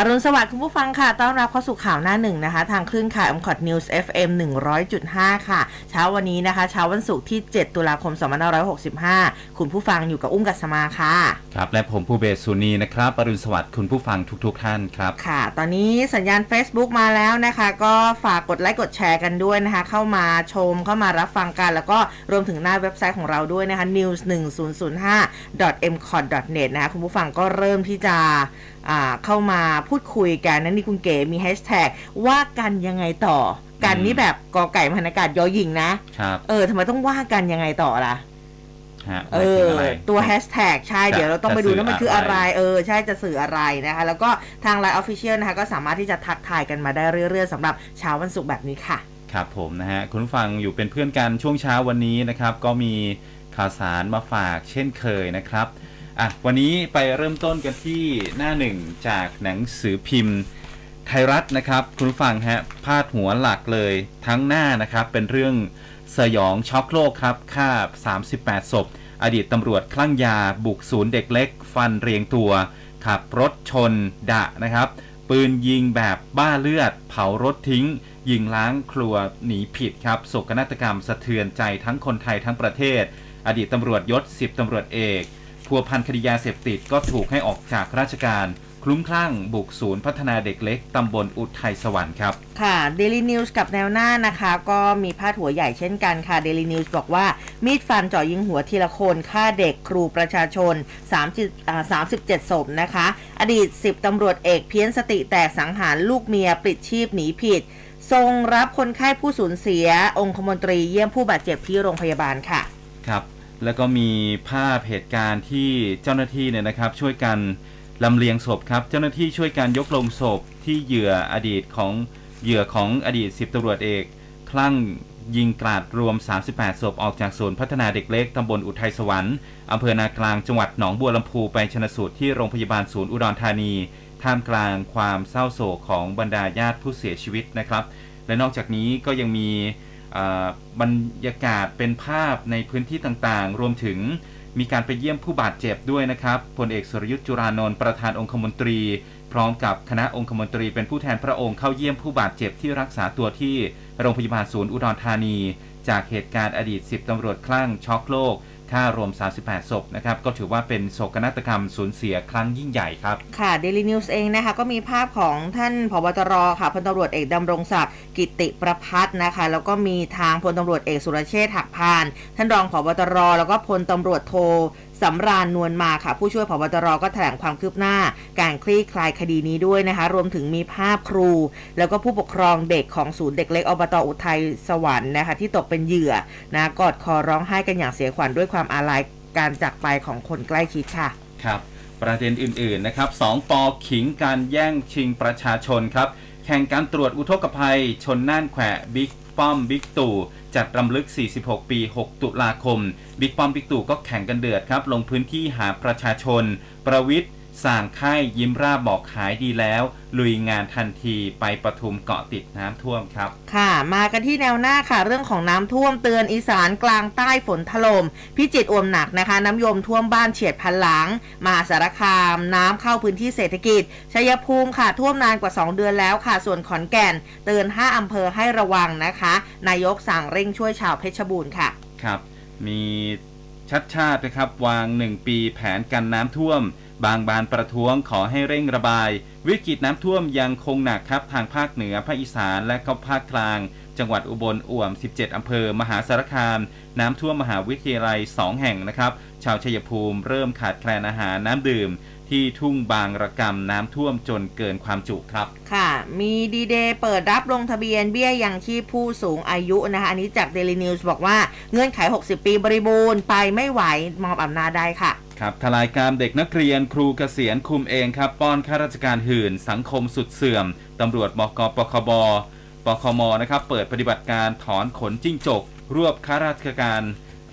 อรุณสวัสดิ์คุณผู้ฟังค่ะ ต้อนรับเข้าสู่ข่าวหน้าหนึ่งนะคะ ทางคลื่นข่าวอมคอดนิวส์ FM 100.5ค่ะ เช้าวันนี้นะคะ เช้าวันศุกร์ที่ 7 ตุลาคม2565คุณผู้ฟังอยู่กับอุ้มกัสมาค่ะ ครับ และผมผู้เบสสุนีนะครับอรุณสวัสดิ์คุณผู้ฟังทุกๆท่านครับ ค่ะ ตอนนี้สัญญาณ Facebook มาแล้วนะคะ ก็ฝากกดไลค์กดแชร์กันด้วยนะคะ เข้ามาชมเข้ามารับฟังกัน แล้วก็รวมถึงหน้าเว็บไซต์ของเราด้วยนะคะ news 1005 m c o t net นะคะคุณผู้ฟังก็เริ่มที่จะอ่า เข้ามาพูดคุยกันนั่นนี่คุณเก๋มีแฮชแท็กว่ากันยังไงต่อ กันนี่แบบกอไก่มหันอากาศยอหญิงนะครับเออทำไมต้องว่ากันยังไงต่อล่ะฮะหเอมายถึองอะไรตัวแฮชแท็กใช่จะเดี๋ยวเราต้องไปดูจะสื่อว่ามันคืออะไรอะไร เออ ใช่จะสื่ออะไรนะคะ แล้วก็ทางไลน์ official นะคะ ก็สามารถที่จะทักทายกันมาได้เรื่อยๆสำหรับเช้าวันศุกร์แบบนี้ค่ะ ครับผมนะฮะ คุณผู้ฟังอยู่เป็นเพื่อนกันช่วงเช้าวันนี้นะครับ ก็มีข่าวสารมาฝากเช่นเคยนะครับ อะวันนี้ไปเริ่มต้นกันที่หน้าหนึ่งจากหนังสือพิมพ์ไทยรัฐนะครับ คุณผู้ฟังฮะพาดหัวหลักเลยทั้งหน้านะครับ เป็นเรื่องสยองช็อกโลกครับฆ่า38 ศพ อดีตตำรวจคลั่งยาบุกศูนย์เด็กเล็ก ฟันเรียงตัว ขับรถชน ดะนะครับ ปืนยิงแบบบ้าเลือด เผารถทิ้ง ยิงล้างครัวหนีผิดครับโศกนาฏกรรมสะเทือนใจทั้งคนไทยทั้งประเทศ อดีตตำรวจยศ 10ตำรวจเอก พัวพันคดียาเสพติดก็ถูกให้ออกจากราชการคลุ้มคลั่งบุกศูนย์พัฒนาเด็กเล็ก ตำบลอุทัยสวรรค์ครับ ค่ะ Daily News กับแนวหน้านะคะ ก็มีพาดหัวใหญ่เช่นกันค่ะ Daily News บอกว่า มีดฟันเจาะยิงหัวทีละคนฆ่าเด็กครูประชาชน30อ่า37ศพนะคะ อดีต 10ตำรวจเอกเพี้ยนสติแตกสังหารลูกเมียปลิดชีพหนีผิด ทรงรับคนไข้ผู้สูญเสีย องคมนตรีเยี่ยมผู้บาดเจ็บที่โรงพยาบาลค่ะ ครับ แล้วก็มีภาพเหตุการณ์ที่เจ้าหน้าที่เนี่ยนะครับช่วยกันลำเลียงศพครับ เจ้าหน้าที่ช่วยกันยกลงศพที่เหยื่ออดีตของเหยื่อของอดีตสิบตำรวจเอกคลั่งยิงกราดรวม 38 ศพออกจากศูนย์พัฒนาเด็กเล็กตำบลอุทัยสวรรค์อำเภอนากลางจังหวัดหนองบัวลำพูไปชนสูตรที่โรงพยาบาลศูนย์อุดรธานี ท่ามกลางความเศร้าโศกของบรรดาญาติผู้เสียชีวิตนะครับ และนอกจากนี้ก็ยังมี บรรยากาศเป็นภาพในพื้นที่ต่างๆ รวมถึงมีการไปเยี่ยมผู้บาดเจ็บด้วยนะครับพลเอกสุรยุทธ์จุรานนท์ประธานองคมนตรี พร้อมกับคณะองคมนตรีเป็นผู้แทนพระองค์เข้าเยี่ยมผู้บาดเจ็บที่รักษาตัวที่โรงพยาบาลศูนย์อุดรธานี จากเหตุการณ์อดีต 10ตำรวจคลั่งช็อกโลก ถ้ารวม 38 ศพนะครับ ก็ถือว่าเป็นโศกนาฏกรรมสูญเสียครั้งยิ่งใหญ่ครับ ค่ะ Daily News เองนะคะ ก็มีภาพของท่านผบตรค่ะพลตำรวจเอกดำรงศักดิ์กิติประพัฒน์นะคะ แล้วก็มีทางพลตำรวจเอกสุรเชษฐ์หักพาน ท่านรองผบตรแล้วก็พลตำรวจโท สำราญนวลมาค่ะ ผู้ช่วยผบตรก็แถลงความคืบหน้า การคลี่คลายคดีนี้ด้วยนะคะ รวมถึงมีภาพครู แล้วก็ผู้ปกครองเด็กของศูนย์เด็กเล็กอบตอุทัยสวรรค์นะคะ ที่ตกเป็นเหยื่อนะกอดคอร้องไห้กันอย่างเสียขวัญด้วยความอาลัยการจากไปของคนใกล้ชิดค่ะครับประเด็นอื่นๆนะครับสองปอขิงการแย่งชิงประชาชนครับ แข่งการตรวจอุทกภัย ชนน่านแขวะบิ๊กป้อมบิ๊กตู่ จัดรำลึก 46 ปี 6 ตุลาคม บิ๊กป้อมบิ๊กตู่ก็แข่งกันเดือดครับ ลงพื้นที่หาประชาชน ประวิทย์ สั่งค่ายยิ้มราบบอกหายดีแล้ว ลุยงานทันทีไปปทุมเกาะติดน้ำท่วมครับ ค่ะ มากันที่แนวหน้าค่ะ เรื่องของน้ำท่วมเตือนอีสานกลางใต้ฝนถล่มพิจิตรอ่วมหนักนะคะ น้ำยมท่วมบ้านเฉียดพันหลังมหาสารคาม น้ำเข้าพื้นที่เศรษฐกิจชัยภูมิค่ะท่วมนานกว่า 2 เดือนแล้วค่ะ ส่วนขอนแก่น เตือน 5อำเภอให้ระวังนะคะ นายกสั่งเร่งช่วยชาวเพชรบูรณ์ค่ะครับ มีชัดชาตินะครับวาง 1 ปีแผนกันน้ำท่วม บางบานประท้วงขอให้เร่งระบาย วิกฤตน้ำท่วมยังคงหนักครับทางภาคเหนือภาคอีสานและก็ภาคกลาง จังหวัดอุบลอ่วม 17 อำเภอ มหาสารคาม น้ำท่วมมหาวิทยาลัย 2 แห่งนะครับ ชาวชัยภูมิเริ่มขาดแคลนอาหารน้ำดื่ม ที่ทุ่งบางระกำน้ำท่วมจนเกินความจุครับ ค่ะ มีดีเดย์เปิดรับลงทะเบียนเบี้ยยังชีพผู้สูงอายุนะคะ อันนี้จาก Daily News บอกว่าเงื่อนไข 60 ปีบริบูรณ์ไปไม่ไหวมอบอำนาจได้ค่ะ ครับทลายการเด็กนักเรียนครูเกษียณคุมเองครับ ป้อนข้าราชการหื่น สังคมสุดเสื่อมตำรวจบกปคบปคมนะครับ เปิดปฏิบัติการถอนขนจิ้งจก รวบข้าราชการ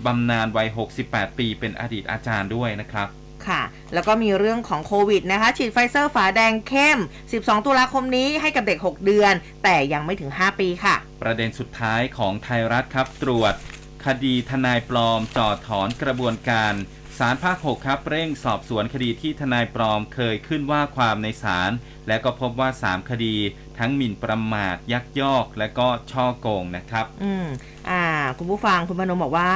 บำนาญวัย 68 ปีเป็นอดีตอาจารย์ด้วยนะครับค่ะ แล้วก็มีเรื่องของโควิดนะคะ ฉีดไฟเซอร์ฝาแดงเข้ม 12 ตุลาคมนี้ให้กับเด็ก 6 เดือน แต่ยังไม่ถึง 5 ปีค่ะ ประเด็นสุดท้ายของไทยรัฐครับตรวจ คดีทนายปลอมจอดถอนกระบวนการ ศาลภาค 6 ครับ เร่งสอบสวนคดีที่ทนายปลอมเคยขึ้นว่าความในศาลและก็พบว่า 3 คดี ทั้งหมิ่นประมาท ยักยอก และก็ช่อโกงนะครับ อืมอ่า คุณผู้ฟังคุณพนมบอกว่า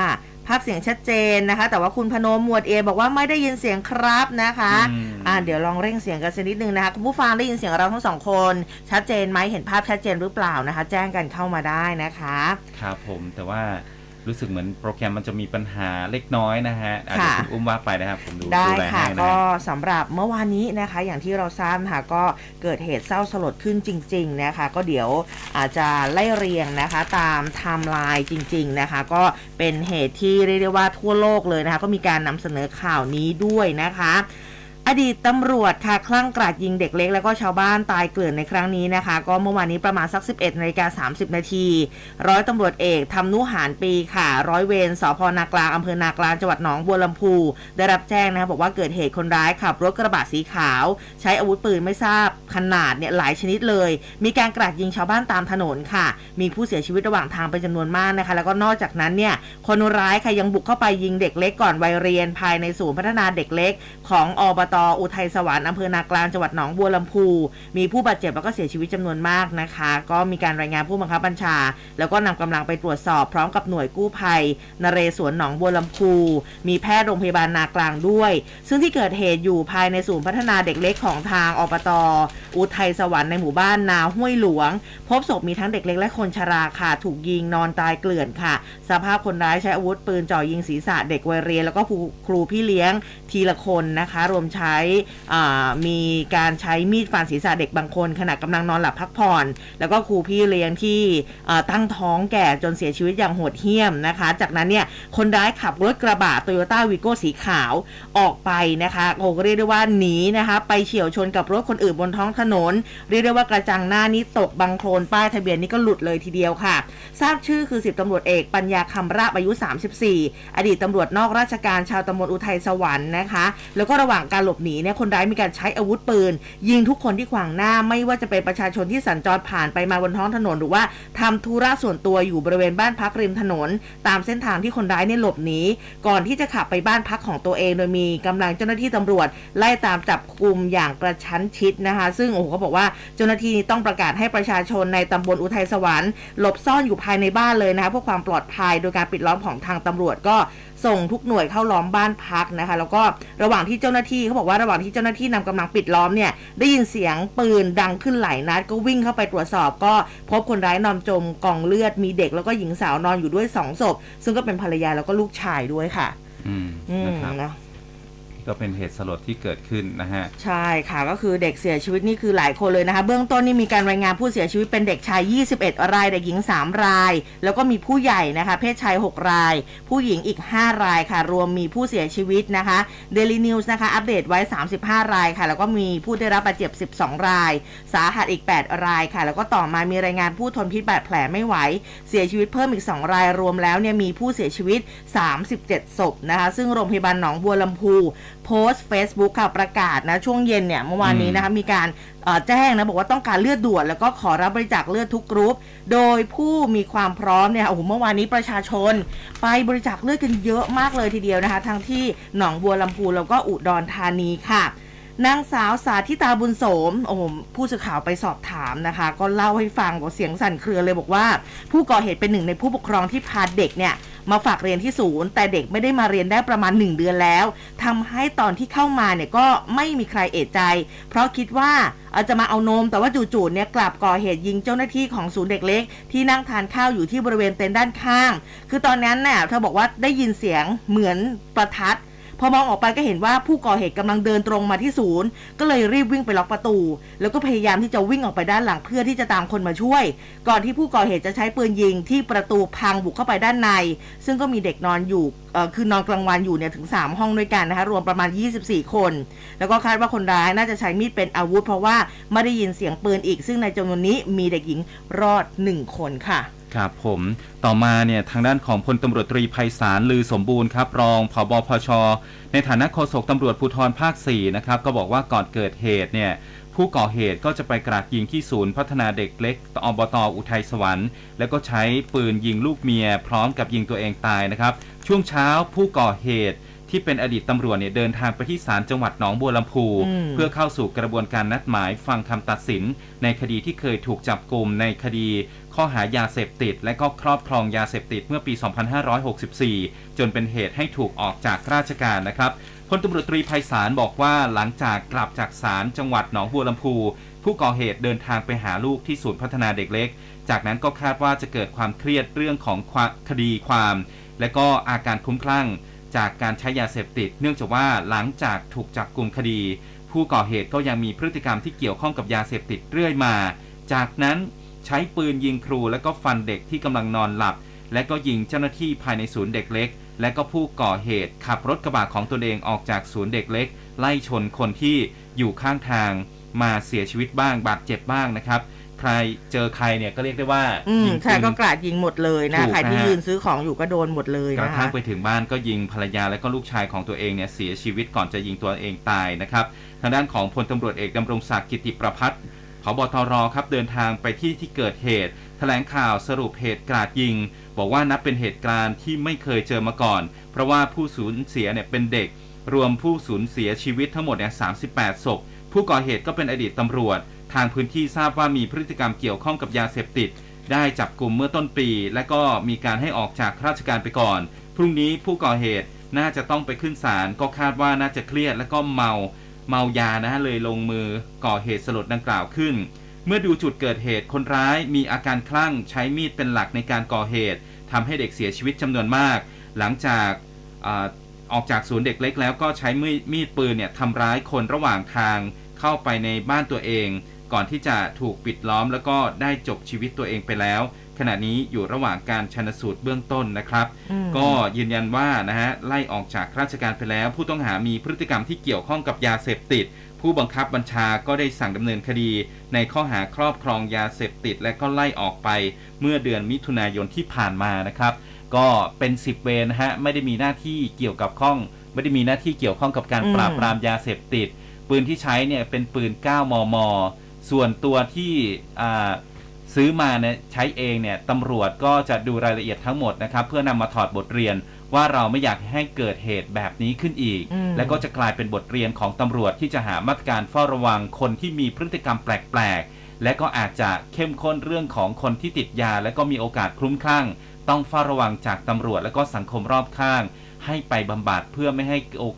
ภาพเสียงชัดเจนนะคะ แต่ว่าคุณพนมหมวดเอบอกว่าไม่ได้ยินเสียงครับนะคะอืมอ่าเดี๋ยวลองเร่งเสียงกันสักนิดนึงนะคะคุณผู้ฟังได้ยินเสียงเราทั้งสองคน ชัดเจนไหมเห็นภาพชัดเจนหรือเปล่านะคะ แจ้งกันเข้ามาได้นะคะ ครับผมแต่ว่า รู้สึกเหมือนโปรแกรมมันจะมีปัญหาเล็กน้อยนะฮะอาจจะค่ะคุณอุ้มว่าไปนะครับผมดูได้ดูแลค่ะให้นะก็ฮะสำหรับเมื่อวานนี้นะคะ อย่างที่เราทราบนะคะก็เกิดเหตุเศร้าสลดขึ้นจริง ๆนะคะ ก็เดี๋ยวอาจจะไล่เรียงนะคะ ตามไทม์ไลน์จริง ๆนะคะ ก็เป็นเหตุที่เรียกได้ว่าทั่วโลกเลยนะคะ ก็มีการนำเสนอข่าวนี้ด้วยนะคะ อดีตตำรวจค่ะคลั่งกราดยิงเด็กเล็ก แล้วก็ชาวบ้านตายเกลื่อนในครั้งนี้นะคะ ก็เมื่อวานนี้ประมาณสัก 11นาฬิกา30 นาที ร้อยตำรวจเอกทำนุหารปีค่ะ ร้อยเวรสพนากลางอำเภอนากลางจังหวัดหนองบัวลำพู ได้รับแจ้งนะคะบอกว่าเกิดเหตุคนร้ายขับรถกระบะสีขาว ใช้อาวุธปืนไม่ทราบขนาดเนี่ยหลายชนิดเลย มีการกราดยิงชาวบ้านตามถนนค่ะ มีผู้เสียชีวิตระหว่างทางเป็นจำนวนมากนะคะ แล้วก็นอกจากนั้นเนี่ยคนร้ายค่ะยังบุกเข้าไปยิงเด็กเล็กก่อนวัยเรียนภายในศูนย์พัฒนาเด็กเล็ก ของอบตอุทัยสวรรค์อำเภอนากลางจังหวัดหนองบัวลำพู มีผู้บาดเจ็บแล้วก็เสียชีวิตจำนวนมากนะคะ ก็มีการรายงานผู้บังคับบัญชา แล้วก็นำกำลังไปตรวจสอบพร้อมกับหน่วยกู้ภัยนเรศวรหนองบัวลำพู มีแพทย์โรงพยาบาลนากลางด้วย ซึ่งที่เกิดเหตุอยู่ภายในศูนย์พัฒนาเด็กเล็กของทางอบตอุทัยสวรรค์ในหมู่บ้านนาห้วยหลวง พบศพมีทั้งเด็กเล็กและคนชราค่ะถูกยิงนอนตายเกลื่อนค่ะ สภาพคนร้ายใช้อาวุธปืนจ่อยิงศีรษะเด็กวัยเรียนแล้วก็ครูพี่เลี้ยง ทีละคนนะคะ รวมใช้มีการใช้มีดฟันศีรษะเด็กบางคนขณะกำลังนอนหลับพักผ่อน แล้วก็ครูพี่เลี้ยงที่ตั้งท้องแก่จนเสียชีวิตอย่างโหดเหี้ยมนะคะ จากนั้นเนี่ยคนร้ายขับรถกระบะโตโยต้าวีโก้สีขาวออกไปนะคะโอ้ก็เรียกได้ว่าหนีนะคะ ไปเฉียวชนกับรถคนอื่นบนท้องถนน เรียกได้ว่ากระจังหน้านี้ตกบังโคลนป้ายทะเบียนนี่ก็หลุดเลยทีเดียวค่ะ ทราบชื่อคือสิบตำรวจเอกปัญญาคำราบอายุ 34 อดีตตำรวจนอกราชการชาวตำบลอุทัยสวรรค์นะคะ แล้วก็ระหว่างการหลบหนีเนี่ยคนร้ายมีการใช้อาวุธปืน ยิงทุกคนที่ขวางหน้าไม่ว่าจะเป็นประชาชนที่สัญจรผ่านไปมาบนท้องถนนหรือว่าทำธุระส่วนตัวอยู่บริเวณบ้านพักริมถนน ตามเส้นทางที่คนร้ายเนี่ยหลบหนีก่อนที่จะขับไปบ้านพักของตัวเอง โดยมีกำลังเจ้าหน้าที่ตำรวจ ไล่ตามจับกลุ่มอย่างกระชั้นชิดนะคะ ซึ่งโอ้โหเขาบอกว่าเจ้าหน้าที่นี่ต้องประกาศให้ประชาชนในตำบลอุทัยสวรรค์หลบซ่อนอยู่ภายในบ้านเลยนะคะเพื่อความปลอดภัยโดยการปิดล้อมของทางตำรวจก็ ส่งทุกหน่วยเข้าล้อมบ้านพักนะคะ แล้วก็ระหว่างที่เจ้าหน้าที่เขาบอกว่าระหว่างที่เจ้าหน้าที่นำกำลังปิดล้อมเนี่ยได้ยินเสียงปืนดังขึ้นหลายนัดก็วิ่งเข้าไปตรวจสอบ ก็พบคนร้ายนอนจมกองเลือดมีเด็กแล้วก็หญิงสาวนอนอยู่ด้วยสองศพซึ่งก็เป็นภรรยาแล้วก็ลูกชายด้วยค่ะ อืมอืมนะครับนะ ก็เป็นเหตุสลดที่เกิดขึ้นนะฮะ ใช่ค่ะก็คือเด็กเสียชีวิตนี่คือหลายคนเลยนะคะ เบื้องต้นนี่มีการรายงานผู้เสียชีวิตเป็นเด็กชาย 21 ราย เด็กหญิง 3 ราย แล้วก็มีผู้ใหญ่นะคะ เพศชาย 6 ราย ผู้หญิงอีก 5 รายค่ะ รวมมีผู้เสียชีวิตนะคะ Daily News นะคะ อัปเดตไว้ 35 รายค่ะ แล้วก็มีผู้ได้รับบาดเจ็บ 12 ราย สาหัสอีก 8 รายค่ะ แล้วก็ต่อมามีรายงานผู้ทนพิษบาดแผลไม่ไหวเสียชีวิตเพิ่มอีก 2 รายรวมแล้วเนี่ยมีผู้เสียชีวิต 37ศพนะคะ ซึ่งโรงพยาบาลหนองบัวลำพู โพสต์ Facebook ค่ะประกาศนะ ช่วงเย็นเนี่ยเมื่อวานนี้นะคะมีการเอ่อแจ้งนะ บอกว่าต้องการเลือดด่วน แล้วก็ขอรับบริจาคเลือดทุกกรุ๊ป โดยผู้มีความพร้อมเนี่ยโอ้โหเมื่อวานนี้ประชาชน ไปบริจาคเลือดกันเยอะมากเลยทีเดียวนะคะ ทั้งที่หนองบัวลำพูแล้วก็อุดรธานีค่ะ นางสาวสาธิตาบุญโสม โอ้โหผู้สื่อข่าวไปสอบถามนะคะ ก็เล่าให้ฟังบอกเสียงสั่นเครือเลยบอกว่า ผู้ก่อเหตุเป็นหนึ่งในผู้ปกครองที่พาเด็กเนี่ยมาฝากเรียนที่ศูนย์ แต่เด็กไม่ได้มาเรียนได้ประมาณ 1 เดือนแล้วทำให้ตอนที่เข้ามาเนี่ยก็ไม่มีใครเอะใจ เพราะคิดว่าอาจะมาเอานม แต่ว่าจู่ๆเนี่ยกลับก่อเหตุยิงเจ้าหน้าที่ของศูนย์เด็กเล็ก ที่นั่งทานข้าวอยู่ที่บริเวณเต็นท์ด้านข้าง คือตอนนั้นเนี่ยเธอบอกว่าได้ยินเสียงเหมือนประทัด พอมองออกไปก็เห็นว่าผู้ก่อเหตุกำลังเดินตรงมาที่ศูนย์ ก็เลยรีบวิ่งไปล็อกประตู แล้วก็พยายามที่จะวิ่งออกไปด้านหลังเพื่อที่จะตามคนมาช่วย ก่อนที่ผู้ก่อเหตุจะใช้ปืนยิงที่ประตูพังบุกเข้าไปด้านใน ซึ่งก็มีเด็กนอนอยู่คือนอนกลางวันอยู่เนี่ยถึง 3 ห้องด้วยกันนะคะรวมประมาณ 24 คน แล้วก็คาดว่าคนร้ายน่าจะใช้มีดเป็นอาวุธ เพราะว่าไม่ได้ยินเสียงปืนอีก ซึ่งในจำนวนนี้มีเด็กหญิงรอด 1 คนค่ะ ครับผมต่อมาเนี่ยทางด้านของพลตำรวจตรีไพศาลลือสมบูรณ์ครับรองผบพช ในฐานะโฆษกตำรวจภูธรภาค 4 นะครับ ก็บอกว่าก่อนเกิดเหตุเนี่ยผู้ก่อเหตุก็จะไปกราดยิงที่ศูนย์พัฒนาเด็กเล็กอบตอุทัยสวรรค์ แล้วก็ใช้ปืนยิงลูกเมีย พร้อมกับยิงตัวเองตายนะครับ ช่วงเช้าผู้ก่อเหตุที่เป็นอดีตตำรวจเนี่ยเดินทางไปที่ศาลจังหวัดหนองบัวลำพูอืมเพื่อเข้าสู่กระบวนการนัดหมายฟังคำตัดสิน ในคดีที่เคยถูกจับกลุ่มในคดี ข้อหายาเสพติด และก็ครอบครองยาเสพติดเมื่อปี 2564 จนเป็นเหตุให้ถูกออกจากราชการนะครับพลตำรวจตรีไพศาลบอกว่าหลังจากกลับจากศาลจังหวัดหนองบัวลำพู ผู้ก่อเหตุเดินทางไปหาลูกที่ศูนย์พัฒนาเด็กเล็ก จากนั้นก็คาดว่าจะเกิดความเครียดเรื่องของคดีความ และก็อาการคุ้มคลั่ง จากการใช้ยาเสพติด เนื่องจากว่าหลังจากถูกจับกลุ่มคดี ผู้ก่อเหตุก็ยังมีพฤติกรรมที่เกี่ยวข้องกับยาเสพติดเรื่อยมา จากนั้น ใช้ปืนยิงครูและก็ฟันเด็กที่กำลังนอนหลับ และก็ยิงเจ้าหน้าที่ภายในศูนย์เด็กเล็ก และก็ผู้ก่อเหตุขับรถกระบะของตนเองออกจากศูนย์เด็กเล็ก ไล่ชนคนที่อยู่ข้างทางมาเสียชีวิตบ้างบาดเจ็บบ้างนะครับใครเจอใครเนี่ยก็เรียกได้ว่าอืมยิงใช่ปืนก็กราดยิงหมดเลยนะถูกใครที่นะฮะยืนซื้อของอยู่ก็โดนหมดเลยกระนะทั่คะงไปถึงบ้านก็ยิงภรรยาและก็ลูกชายของตัวเองเนี่ยเสียชีวิตก่อนจะยิงตัวเองตายนะครับทางด้านของพลตำรวจเอกดำรงศักดิ์กิติประพัฒน์ ผบตรครับเดินทางไปที่ที่เกิดเหตุ แถลงข่าวสรุปเหตุกราดยิง บอกว่านับเป็นเหตุการณ์ที่ไม่เคยเจอมาก่อน เพราะว่าผู้สูญเสียเนี่ยเป็นเด็ก รวมผู้สูญเสียชีวิตทั้งหมดเนี่ย38ศพ ผู้ก่อเหตุก็เป็นอดีตตำรวจ ทางพื้นที่ทราบว่ามีพฤติกรรมเกี่ยวข้องกับยาเสพติด ได้จับกลุ่มเมื่อต้นปี และก็มีการให้ออกจากราชการไปก่อน พรุ่งนี้ผู้ก่อเหตุน่าจะต้องไปขึ้นศาลก็คาดว่าน่าจะเครียดและก็เมา เมายานะฮะเลยลงมือก่อเหตุสลดดังกล่าวขึ้น เมื่อดูจุดเกิดเหตุคนร้ายมีอาการคลั่งใช้มีดเป็นหลักในการก่อเหตุทำให้เด็กเสียชีวิตจำนวนมาก หลังจากอออกจากศูนย์เด็กเล็กแล้วก็ใช้มีดมีดปืนเนี่ยทำร้ายคนระหว่างทางเข้าไปในบ้านตัวเอง ก่อนที่จะถูกปิดล้อมแล้วก็ได้จบชีวิตตัวเองไปแล้ว ขณะนี้อยู่ระหว่างการชันสูตรเบื้องต้นนะครับอืมก็ยืนยันว่านะฮะไล่ออกจากราชการไปแล้ว ผู้ต้องหามีพฤติกรรมที่เกี่ยวข้องกับยาเสพติด ผู้บังคับบัญชาก็ได้สั่งดำเนินคดี ในข้อหาครอบครองยาเสพติด และก็ไล่ออกไปเมื่อเดือนมิถุนายนที่ผ่านมานะครับ ก็เป็น 10 เวรนะฮะไม่ได้มีหน้าที่เกี่ยวกับข้อง ไม่ได้มีหน้าที่เกี่ยวข้องกับการอืมปราบปรามยาเสพติด ปืนที่ใช้เนี่ยเป็นปืน 9 มม ส่วนตัวที่อ่า ซื้อมาเนี่ยใช้เองเนี่ยตำรวจก็จะดูรายละเอียดทั้งหมดนะครับ เพื่อนำมาถอดบทเรียนว่าเราไม่อยากให้เกิดเหตุแบบนี้ขึ้นอีกอืมและก็จะกลายเป็นบทเรียนของตำรวจที่จะหามาตรการเฝ้าระวังคนที่มีพฤติกรรมแปลกๆ และก็อาจจะเข้มข้นเรื่องของคนที่ติดยา และก็มีโอกาสคลุ้มคลั่ง ต้องเฝ้าระวังจากตำรวจและก็สังคมรอบข้างให้ไปบำบัดเพื่อไม่ให้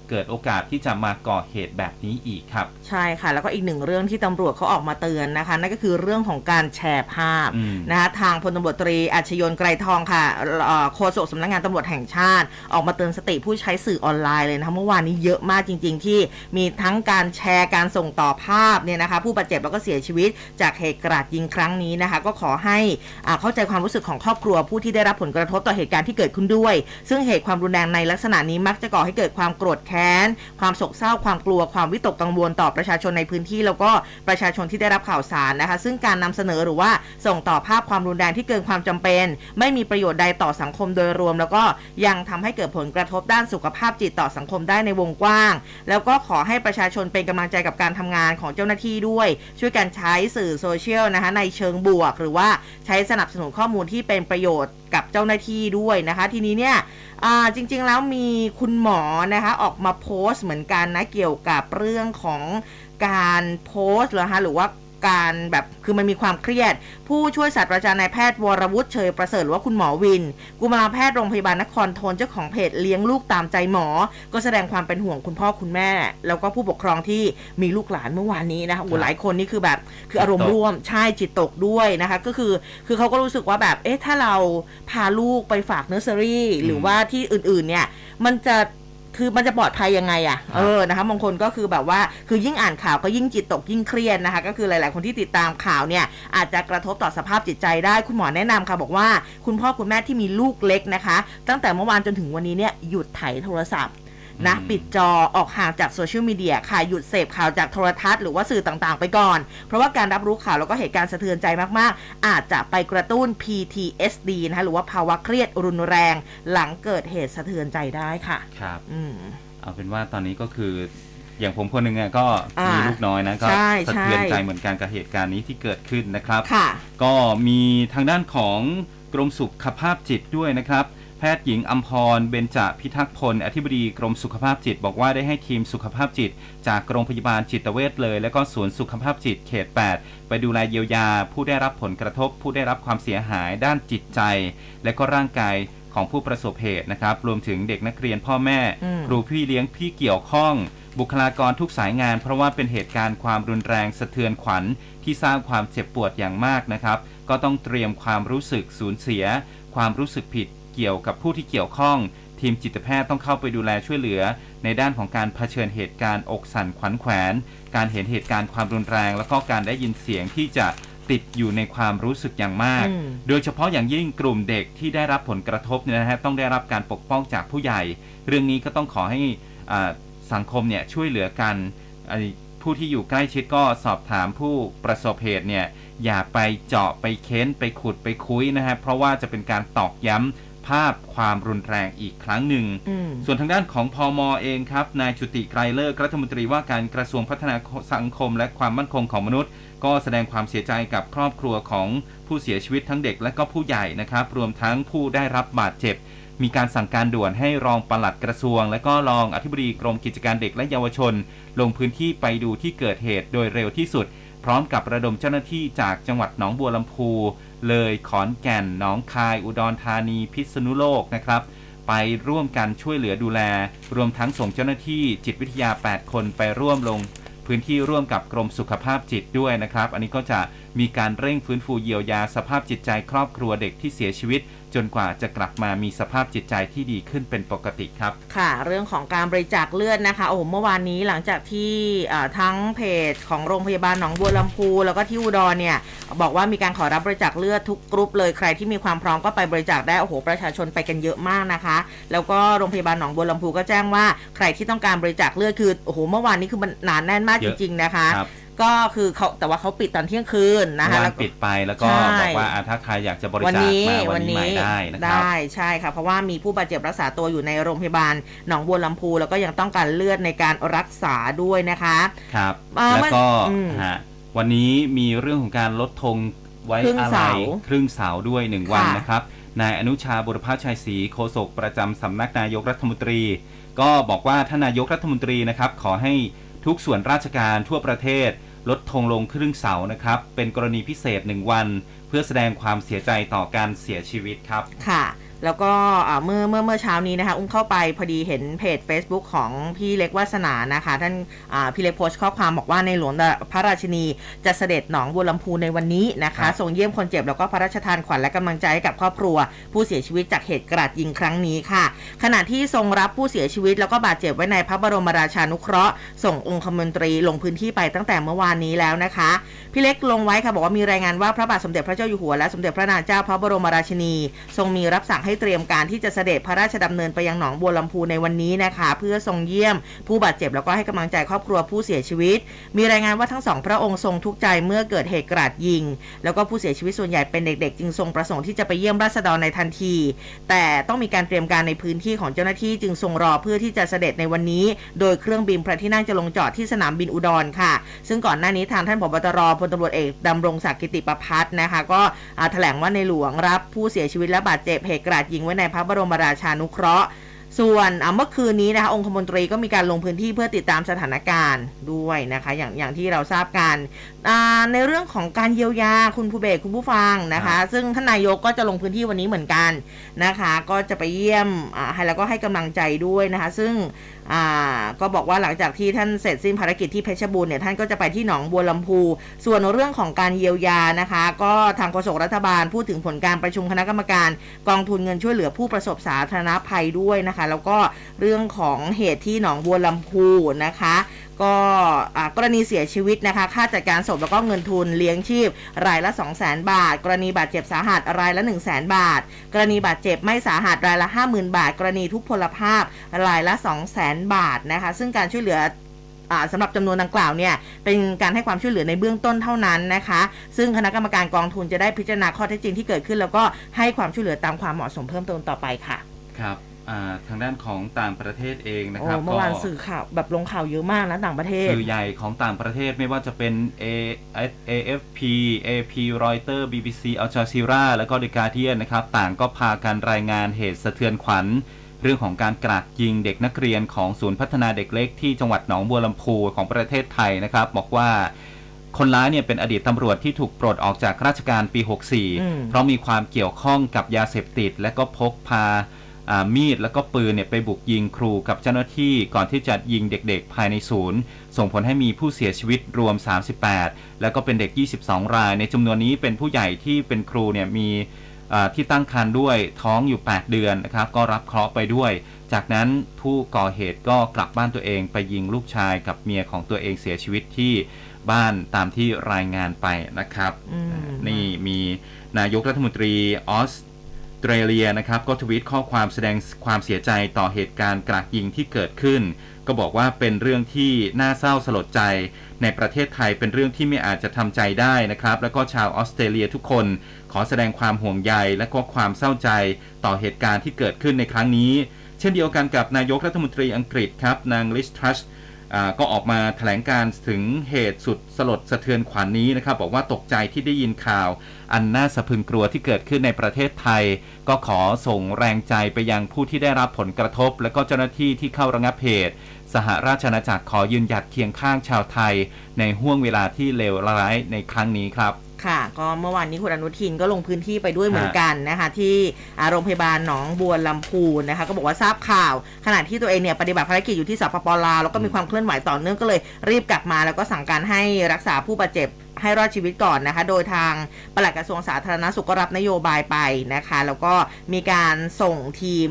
เกิดโอกาสที่จะมาก่อเหตุแบบนี้อีกครับ ใช่ค่ะ แล้วก็อีกหนึ่งเรื่องที่ตำรวจเขาออกมาเตือนนะคะ นั่นก็คือเรื่องของการแชร์ภาพอืมนะคะทางพลตำรวจตรีอัชยนต์ไกรทองค่ะเอ่อโฆษกสำนักงานตำรวจแห่งชาติ ออกมาเตือนสติผู้ใช้สื่อออนไลน์เลยนะคะเมื่อวานนี้เยอะมากจริง ๆ ที่มีทั้งการแชร์การส่งต่อภาพเนี่ยนะคะ ผู้บาดเจ็บแล้วก็เสียชีวิต จากเหตุกราดยิงครั้งนี้นะคะ ก็ขอให้อ่าเข้าใจความรู้สึกของครอบครัวผู้ที่ได้รับผลกระทบต่อเหตุการณ์ที่เกิดขึ้นด้วย ซึ่งเหตุความรุนแรงในลักษณะนี้มักจะก่อให้เกิดความโกรธแค้น ความโศกเศร้า ความกลัว ความวิตกกังวลต่อประชาชนในพื้นที่ แล้วก็ประชาชนที่ได้รับข่าวสารนะคะ ซึ่งการนำเสนอหรือว่าส่งต่อภาพความรุนแรงที่เกินความจำเป็น ไม่มีประโยชน์ใดต่อสังคมโดยรวม แล้วก็ยังทำให้เกิดผลกระทบด้านสุขภาพจิตต่อสังคมได้ในวงกว้าง แล้วก็ขอให้ประชาชนเป็นกำลังใจกับการทำงานของเจ้าหน้าที่ด้วย ช่วยกันใช้สื่อโซเชียลนะคะในเชิงบวก หรือว่าใช้สนับสนุนข้อมูลที่เป็นประโยชน์ กับเจ้าหน้าที่ด้วยนะคะ ทีนี้เนี่ยจริงๆแล้วมีคุณหมอนะคะออกมาโพสต์เหมือนกันนะเกี่ยวกับเรื่องของการโพสต์เหรอฮะหรือว่า การแบบคือมันมีความเครียด ผู้ช่วยศาสตราจารย์นายแพทย์วรวุฒิเชยประเสริฐหรือว่าคุณหมอวิน กุมารแพทย์โรงพยาบาลนครทนเจ้าของเพจเลี้ยงลูกตามใจหมอ ก็แสดงความเป็นห่วงคุณพ่อคุณแม่ แล้วก็ผู้ปกครองที่มีลูกหลานเมื่อวานนี้นะคะโอ้หลายคนนี่คือแบบคืออารมณ์ร่วมใช่จิตตกด้วยนะคะ ก็คือคือเขาก็รู้สึกว่าแบบเอ๊ะถ้าเราพาลูกไปฝากเนอร์เซอรี่หรือว่าที่อื่นๆเนี่ยมันจะ คือมันจะปลอดภัยยังไงอะ่ะครับเออ นะคะ บางคนก็คือแบบว่า คือยิ่งอ่านข่าวก็ยิ่งจิตตกยิ่งเครียดนะคะ ก็คือหลาย ๆ คนที่ติดตามข่าวเนี่ย อาจจะกระทบต่อสภาพจิตใจได้ คุณหมอแนะนำค่ะ บอกว่า คุณพ่อคุณแม่ที่มีลูกเล็กนะคะ ตั้งแต่เมื่อวานจนถึงวันนี้เนี่ย หยุดไถโทรศัพท์ นะอืมปิดจอออกห่างจากโซเชียลมีเดียค่ะหยุดเสพข่าวจากโทรทัศน์หรือว่าสื่อต่างๆ ไปก่อน เพราะว่าการรับรู้ข่าวแล้วก็เหตุการณ์สะเทือนใจมากๆ อาจจะไปกระตุ้น PTSD นะคะหรือว่าภาวะเครียดรุนแรง หลังเกิดเหตุสะเทือนใจได้ค่ะครับอืมเอาเป็นว่าตอนนี้ก็คืออย่างผมคนหนึ่งอะก็อ่ามีมีลูกน้อยนะก็ใช่สะเทือนใช่ใจเหมือนกันกับเหตุการณ์นี้ที่เกิดขึ้นนะครับค่ะก็มีทางด้านของกรมสุขภาพจิตด้วยนะครับ แพทย์หญิงอัมพร เบญจพิทักษ์พล อธิบดีกรมสุขภาพจิต บอกว่าได้ให้ทีมสุขภาพจิต จากโรงพยาบาลจิตเวชเลย และก็ศูนย์สุขภาพจิตเขต 8 ไปดูแลเยียวยา ผู้ได้รับผลกระทบ ผู้ได้รับความเสียหายด้านจิตใจ และก็ร่างกายของผู้ประสบเหตุนะครับ รวมถึงเด็กนักเรียนพ่อแม่อืมครูพี่เลี้ยงพี่เกี่ยวข้อง บุคลากรทุกสายงาน เพราะว่าเป็นเหตุการณ์ความรุนแรงสะเทือนขวัญ ที่สร้างความเจ็บปวดอย่างมากนะครับ ก็ต้องเตรียมความรู้สึกสูญเสีย ความรู้สึกผิดเกี่ยวกับผู้ที่เกี่ยวข้อง ทีมจิตแพทย์ต้องเข้าไปดูแลช่วยเหลือ ในด้านของการเผชิญเหตุการณ์อกสั่นขวัญแขวน การเห็นเหตุการณ์ความรุนแรง แล้วก็การได้ยินเสียงที่จะติดอยู่ในความรู้สึกอย่างมากอืมโดยเฉพาะอย่างยิ่งกลุ่มเด็กที่ได้รับผลกระทบเนี่ยนะฮะต้องได้รับการปกป้องจากผู้ใหญ่ เรื่องนี้ก็ต้องขอให้อ่าสังคมเนี่ยช่วยเหลือกันไอ้ผู้ที่อยู่ใกล้ชิดก็สอบถามผู้ประสบเหตุเนี่ยอย่าไปเจาะไปเค้นไปขุดไปคุยนะฮะเพราะว่าจะเป็นการตอกย้ำ ภาพความรุนแรงอีกครั้งหนึ่งอืมส่วนทางด้านของพอมอเองครับ นายจุติไกรเลิกษ์รัฐมนตรีว่าการกระทรวงพัฒนาสังคม และความมั่นคงของมนุษย์ ก็แสดงความเสียใจกับครอบครัวของผู้เสียชีวิตทั้งเด็กและก็ผู้ใหญ่นะครับ รวมทั้งผู้ได้รับบาดเจ็บ มีการสั่งการด่วนให้รองปลัดกระทรวง และก็รองอธิบดีกรมกิจการเด็กและเยาวชน ลงพื้นที่ไปดูที่เกิดเหตุโดยเร็วที่สุด พร้อมกับระดมเจ้าหน้าที่จากจังหวัดหนองบัวลำพู เลยขอนแก่นหนองคาย อุดรธานี พิษณุโลกนะครับ ไปร่วมกันช่วยเหลือดูแล รวมทั้งส่งเจ้าหน้าที่จิตวิทยา 8 คนไปร่วมลง พื้นที่ร่วมกับกรมสุขภาพจิตด้วยนะครับ อันนี้ก็จะมีการเร่งฟื้นฟูเยียวยาสภาพจิตใจครอบครัวเด็กที่เสียชีวิต จนกว่าจะกลับมามีสภาพจิตใจที่ดีขึ้นเป็นปกติครับ ค่ะ เรื่องของการบริจาคเลือดนะคะ โอ้โหเมื่อวานนี้หลังจากที่อ่าทั้งเพจของโรงพยาบาลหนองบัวลำพู แล้วก็ที่อุดรเนี่ย บอกว่ามีการขอรับบริจาคเลือดทุกกรุ๊ปเลยใครที่มีความพร้อมก็ไปบริจาคได้โอ้โหประชาชนไปกันเยอะมากนะคะ แล้วก็โรงพยาบาลหนองบัวลำพูก็แจ้งว่าใครที่ต้องการบริจาคเลือดคือโอ้โหเมื่อวานนี้คือมันหนานแน่นมากเยจอะริงๆนะคะครับ ก็คือเขาแต่ว่าเขาปิดตอนเที่ยงคืนนะคะวัแล้นวก็ปิดไปแล้วก็ใช่บอกว่าอะถ้าใครอยากจะบริวันจาคนี้มาวันนี้มาได้นะครับได้ใช่ค่ะเพราะว่ามีผู้บาดเจ็บรักษาตัวอยู่ในโรงพยาบาลหนองบัวลำพู แล้วก็ยังต้องการเลือดในการรักษาด้วยนะคะครับอ่าแล้วก็อืมฮะวันนี้มีเรื่องของการลดธงไว้ครึ่งอะไรเสาครึ่งเสาด้วยหนึ่งวันค่ะนะครับนายอนุชาบุรพชัยศรีโฆษกประจำสำนักนายกรัฐมนตรี ก็บอกว่าท่านนายกรัฐมนตรีนะครับขอให้ ทุกส่วนราชการทั่วประเทศ ลดธงลงครึ่งเสานะครับ เป็นกรณีพิเศษหนึ่งวัน เพื่อแสดงความเสียใจต่อการเสียชีวิตครับ ค่ะ แล้วก็อ่าเมื่อเมื่อเมื่อเช้านี้นะคะอุ้มเข้าไปพอดีเห็นเพจ Facebook ของพี่เล็กวาสนานะคะ ท่านอ่าพี่เล็กโพสต์ข้อความบอกว่าในหลวงพระราชินีจะเสด็จหนองบัวลำพูในวันนี้นะครัคะบส่งเยี่ยมคนเจ็บแล้วก็พระราชทานขวัญและกำลังใจให้กับครอบครัว ผู้เสียชีวิตจากเหตุกราดยิงครั้งนี้ค่ะ ขณะที่ทรงรับผู้เสียชีวิตแล้วก็บาดเจ็บไว้ในพระบรมราชานุเคราะห์ส่งองคมนตรีลงพื้นที่ไปตั้งแต่เมื่อวานนี้แล้วนะคะพี่เล็กลงไว้ค่ะบอกว่ามีรายงานว่าพระบาทสมเด็จพระเจ้าอยู่หัวและสมเด็จพระนางเจ้าพระบรมราชินี ทรงมีรับสั่งให้เตรียมการที่จะเสด็จพระราชดำเนินไปยังหนองบัวลำพูในวันนี้นะคะ เพื่อทรงเยี่ยม ผู้บาดเจ็บแล้วก็ให้กำลังใจครอบครัวผู้เสียชีวิต มีรายงานว่าทั้งสองพระองค์ทรงทุกข์ใจเมื่อเกิดเหตุกราดยิง แล้วก็ผู้เสียชีวิตส่วนใหญ่เป็นเด็กๆ จึงทรงประสงค์ที่จะไปเยี่ยมราษฎรในทันที แต่ต้องมีการเตรียมการในพื้นที่ของเจ้าหน้าที่จึงทรงรอเพื่อที่จะเสด็จในวันนี้ โดยเครื่องบินพระที่นั่งจะลงจอดที่สนามบินอุดรค่ะ ซึ่งก่อนหน้านี้ทางท่านผบตรพลตำรวจเอกดำรงศักดิ์กิติประพัฒน์นะคะก็แถลงว่าในหลวงรับผู้เสียชีวิตและบาดเจ็บเหตุกราดยิงไว้ในพระบรมราชานุเคราะห์ ส่วนอ่าเมื่อคืนนี้นะคะองคมนตรีก็มีการลงพื้นที่เพื่อติดตามสถานการณ์ด้วยนะคะอย่างอย่างที่เราทราบกันอ่าในเรื่องของการเยียวยาคุณผู้เบกคุณผู้ฟังนะครัคะบซึ่งท่านนายกก็จะลงพื้นที่วันนี้เหมือนกันนะคะ ก็จะไปเยี่ยมอ่าให้แล้วก็ให้กำลังใจด้วยนะคะ ซึ่ง อ่าก็บอกว่าหลังจากที่ท่านเสร็จสิ้นภารกิจที่เพชรบูรณ์เนี่ยท่านก็จะไปที่หนองบัวลำพู ส่วนเรื่องของการเยียวยานะคะ ก็ทางโฆษกรัฐบาลพูดถึงผลการประชุมคณะกรรมการ กองทุนเงินช่วยเหลือผู้ประสบสาธารณภัยด้วยนะคะ แล้วก็เรื่องของเหตุที่หนองบัวลำพูนะคะ ก็กรณีเสียชีวิตนะคะ ค่าจัดการศพแล้วก็เงินทุนเลี้ยงชีพ รายละ 2 0 0 0 0 0 บาท กรณีบาดเจ็บสาหัสรายละ 1 0 0 0 0 0 บาท กรณีบาดเจ็บไม่สาหัสรายละ 50,000 บาท กรณีทุพพลภาพรายละ 2 0 0 0 0 0 บาทนะคะ ซึ่งการช่วยเหลือสำหรับจำนวนดังกล่าวเนี่ยเป็นการให้ความช่วยเหลือในเบื้องต้นเท่านั้นนะคะ ซึ่งคณะกรรมการกองทุนจะได้พิจารณาข้อเท็จจริงที่เกิดขึ้น แล้วก็ให้ความช่วยเหลือตามความเหมาะสมเพิ่มเติมต่อไปค่ะ ครับ ทางด้านของต่างประเทศเองนะโอ้ครับเมื่อวานสื่อข่าวแบบลงข่าวเยอะมากนะต่างประเทศ สื่อใหญ่ของต่างประเทศไม่ว่าจะเป็น A AFP AP Reuters BBC Al Jazeera แล้วก็ The Guardian นะครับ ต่างก็พากันรายงานเหตุสะเทือนขวัญ เรื่องของการกราดยิงเด็กนักเรียนของศูนย์พัฒนาเด็กเล็กที่จังหวัดหนองบัวลำพูของประเทศไทยนะครับ บอกว่าคนร้ายเนี่ยเป็นอดีตตำรวจที่ถูกปลดออกจากราชการปีอืม64 เพราะมีความเกี่ยวข้องกับยาเสพติด และก็พกพาอ่า มีดแล้วก็ปืนเนี่ยไปบุกยิงครูกับเจ้าหน้าที่ก่อนที่จะยิงเด็กๆ ภายในศูนย์ ส่งผลให้มีผู้เสียชีวิตรวม 38 แล้วก็เป็นเด็ก 22 ราย ในจำนวนนี้เป็นผู้ใหญ่ที่เป็นครูเนี่ยมีอ่าที่ตั้งครรภ์ด้วยท้องอยู่ 8 เดือนนะครับก็รับเคราะห์ไปด้วย จากนั้นผู้ก่อเหตุก็กลับบ้านตัวเองไปยิงลูกชายกับเมียของตัวเองเสียชีวิตที่บ้านตามที่รายงานไปนะครับอืมนี่มีนายกรัฐมนตรีออส เตรเลียนะครับ ก็ทวีตข้อความแสดงความเสียใจต่อเหตุการณ์กราดยิงที่เกิดขึ้น ก็บอกว่าเป็นเรื่องที่น่าเศร้าสลดใจ ในประเทศไทยเป็นเรื่องที่ไม่อาจจะทำใจได้นะครับ แล้วก็ชาวออสเตรเลียทุกคน ขอแสดงความห่วงใยและก็ความเศร้าใจต่อเหตุการณ์ที่เกิดขึ้นในครั้งนี้ เช่นเดียวกันกับนายกรัฐมนตรีอังกฤษครับนางลิสทรัชอ่า ก็ออกมาแถลงการถึงเหตุสุดสลดสะเทือนขวัญนนี้นะครับ บอกว่าตกใจที่ได้ยินข่าว อันน่าสะพรึงกลัวที่เกิดขึ้นในประเทศไทย ก็ขอส่งแรงใจไปยังผู้ที่ได้รับผลกระทบ และก็เจ้าหน้าที่ที่เข้าระงับเหตุ สหราชอาณาจักรขอยืนหยัดเคียงข้างชาวไทย ในห่วงเวลาที่เลวร้ายในครั้งนี้ครับ ค่ะ ก็เมื่อวานนี้คุณอนุทินก็ลงพื้นที่ไปด้วยเหมือนกันนะคะ ที่อ่าโรงพยาบาลหนองบัวลำพูนะคะ ก็บอกว่าทราบข่าว ขณะที่ตัวเองเนี่ยปฏิบัติภารกิจอยู่ที่สปปลาวแล้วก็มีความเคลื่อนไหวต่อเนื่องก็เลยรีบกลับมา แล้วก็สั่งการให้รักษาผู้บาดเจ็บ ให้รอดชีวิตก่อนนะคะ โดยทางปลัดกระทรวงสาธารณสุขก็รับนโยบายไปนะคะ แล้วก็มีการส่งทีม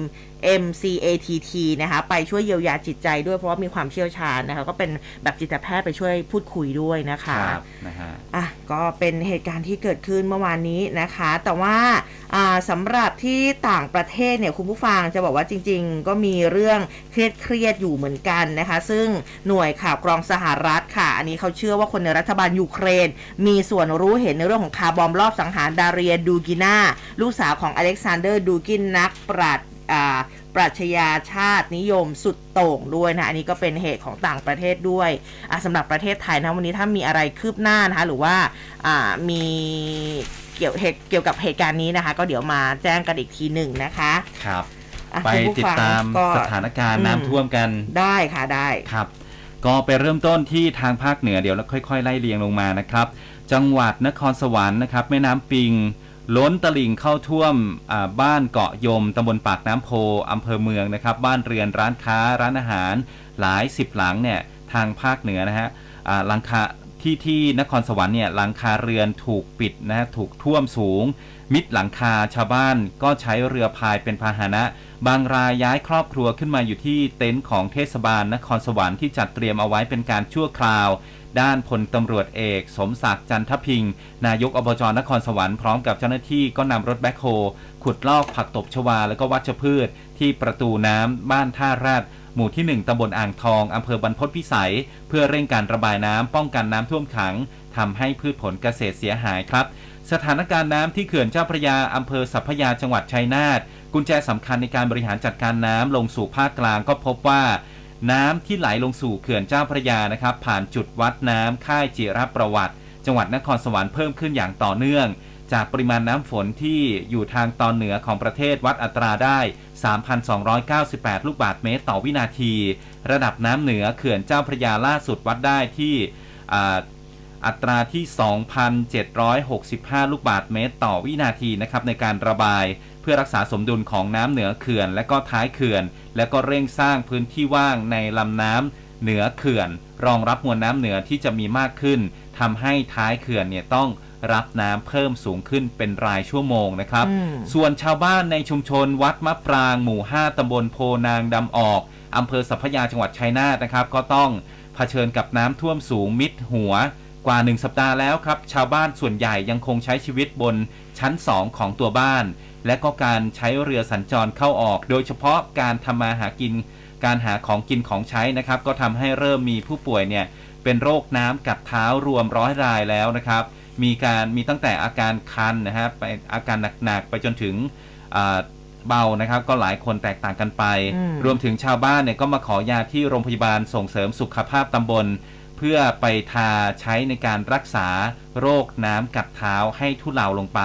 MCATT นะคะไปช่วยเยียวยาจิตใจด้วยเพราะว่ามีความเชี่ยวชาญนะคะก็เป็นแบบจิตแพทย์ไปช่วยพูดคุยด้วยนะคะครับนะฮะอะก็เป็นเหตุการณ์ที่เกิดขึ้นเมื่อวานนี้นะคะ แต่ว่าอ่า สำหรับที่ต่างประเทศเนี่ยคุณผู้ฟังจะบอกว่าจริง ๆ ก็มีเรื่องเครียดเครียดๆอยู่เหมือนกันนะคะ ซึ่งหน่วยข่าวกรองสหรัฐค่ะ อันนี้เขาเชื่อว่าคนในรัฐบาลยูเครน มีส่วนรู้เห็นในเรื่องของคาร์บอมบ์ลอบสังหารดาเรียดูกินาลูกสาวของอเล็กซานเดอร์ดูกินนักปราชญ์อ่าปรัชญาชาตินิยมสุดโต่งด้วยนะ อันนี้ก็เป็นเหตุของต่างประเทศด้วยสำหรับประเทศไทยนะวันนี้ถ้ามีอะไรคืบหน้านะคะหรือว่ามี เกี่ยวเหตุเกี่ยวกับเหตุการณ์นี้นะคะ ก็เดี๋ยวมาแจ้งกันอีกทีหนึ่งนะคะครับอะไปคุณผู้ติดฟังตามก็สถานการณ์อืมน้ำท่วมกันได้ค่ะได้ครับ ก็ไปเริ่มต้นที่ทางภาคเหนือเดี๋ยวเราค่อยๆ ไล่เรียงลงมานะครับ จังหวัดนครสวรรค์นะครับ แม่น้ำปิง ล้นตลิ่งเข้าท่วมอ่าบ้านเกาะยมตำบลปากน้ำโพอำเภอเมืองนะครับ บ้านเรือนร้านค้าร้านอาหาร หลายสิบหลังเนี่ยทางภาคเหนือนะฮะอ่าหลังคา ที่ที่นครสวรรค์เนี่ยหลังคาเรือนถูกปิดนะฮะถูกท่วมสูง มิดหลังคาชาวบ้านก็ใช้เรือพายเป็นพาหนะ บางรายย้ายครอบครัวขึ้นมาอยู่ที่เต็นท์ของเทศบาลนครสวรรค์ที่จัดเตรียมเอาไว้เป็นการชั่วคราว ด้านพลตำรวจเอก สมศักดิ์จันทพิงค์นายกอบจนครสวรรค์พร้อมกับเจ้าหน้าที่ก็นำรถแบ็คโฮขุดลอกผักตบชวา แล้วก็วัชพืช ที่ประตูน้ำบ้านท่าราด หมู่ที่ 1ตำบลอ่างทองอำเภอบรรพตพิสัย เพื่อเร่งการระบายน้ำป้องกันน้ำท่วมขังทำให้พืชผลเกษตรเสียหายครับ สถานการณ์น้ำที่เขื่อนเจ้าพระยาอำเภอสัพพยาจังหวัดชัยนาทกุญแจสำคัญในการบริหารจัดการน้ำลงสู่ภาคกลางก็พบว่า น้ำที่ไหลลงสู่เขื่อนเจ้าพระยานะครับ ผ่านจุดวัดน้ำค่ายจิรประวัติ จังหวัดนครสวรรค์เพิ่มขึ้นอย่างต่อเนื่อง จากปริมาณน้ำฝนที่อยู่ทางตอนเหนือของประเทศวัดอัตราได้ 3,298 ลูกบาศก์เมตรต่อวินาที ระดับน้ำเหนือเขื่อนเจ้าพระยาล่าสุดวัดได้ที่อัตราที่ 2,765 ลูกบาศก์เมตรต่อวินาทีนะครับในการระบาย เพื่อรักษาสมดุลของน้ำเหนือเขื่อน และก็ท้ายเขื่อน และก็เร่งสร้างพื้นที่ว่างในลำน้ำเหนือเขื่อน รองรับมวลน้ำเหนือที่จะมีมากขึ้นทำให้ท้ายเขื่อนเนี่ยต้อง รับน้ำเพิ่มสูงขึ้นเป็นรายชั่วโมงนะครับอืมส่วนชาวบ้านในชุมชนวัดมะปรางหมู่ 5ตำบลโพนางดำออกอำเภอสัพพยาจังหวัดชัยนาทนะครับ ก็ต้องเผผชิญกับน้ำท่วมสูงมิดหัวกว่า 1 สัปดาห์แล้วครับ ชาวบ้านส่วนใหญ่ยังคงใช้ชีวิตบนชั้น 2 ของตัวบ้าน และก็การใช้เรือสัญจรเข้าออก โดยเฉพาะการทำมาหากิน การหาของกินของใช้นะครับ ก็ทำให้เริ่มมีผู้ป่วยเนี่ยเป็นโรคน้ำกัดเท้ารวมร้อยรายแล้วนะครับ มีการมีตั้งแต่อาการคันนะฮะไปอาการหนักๆไปจนถึงอ่าเบานะครับก็หลายคนแตกต่างกันไปอืมรวมถึงชาวบ้านเนี่ยก็มาขอยาที่โรงพยาบาลส่งเสริมสุขภาพตำบล เพื่อไปทาใช้ในการรักษาโรคน้ำกัดเท้าให้ทุเลาลงไป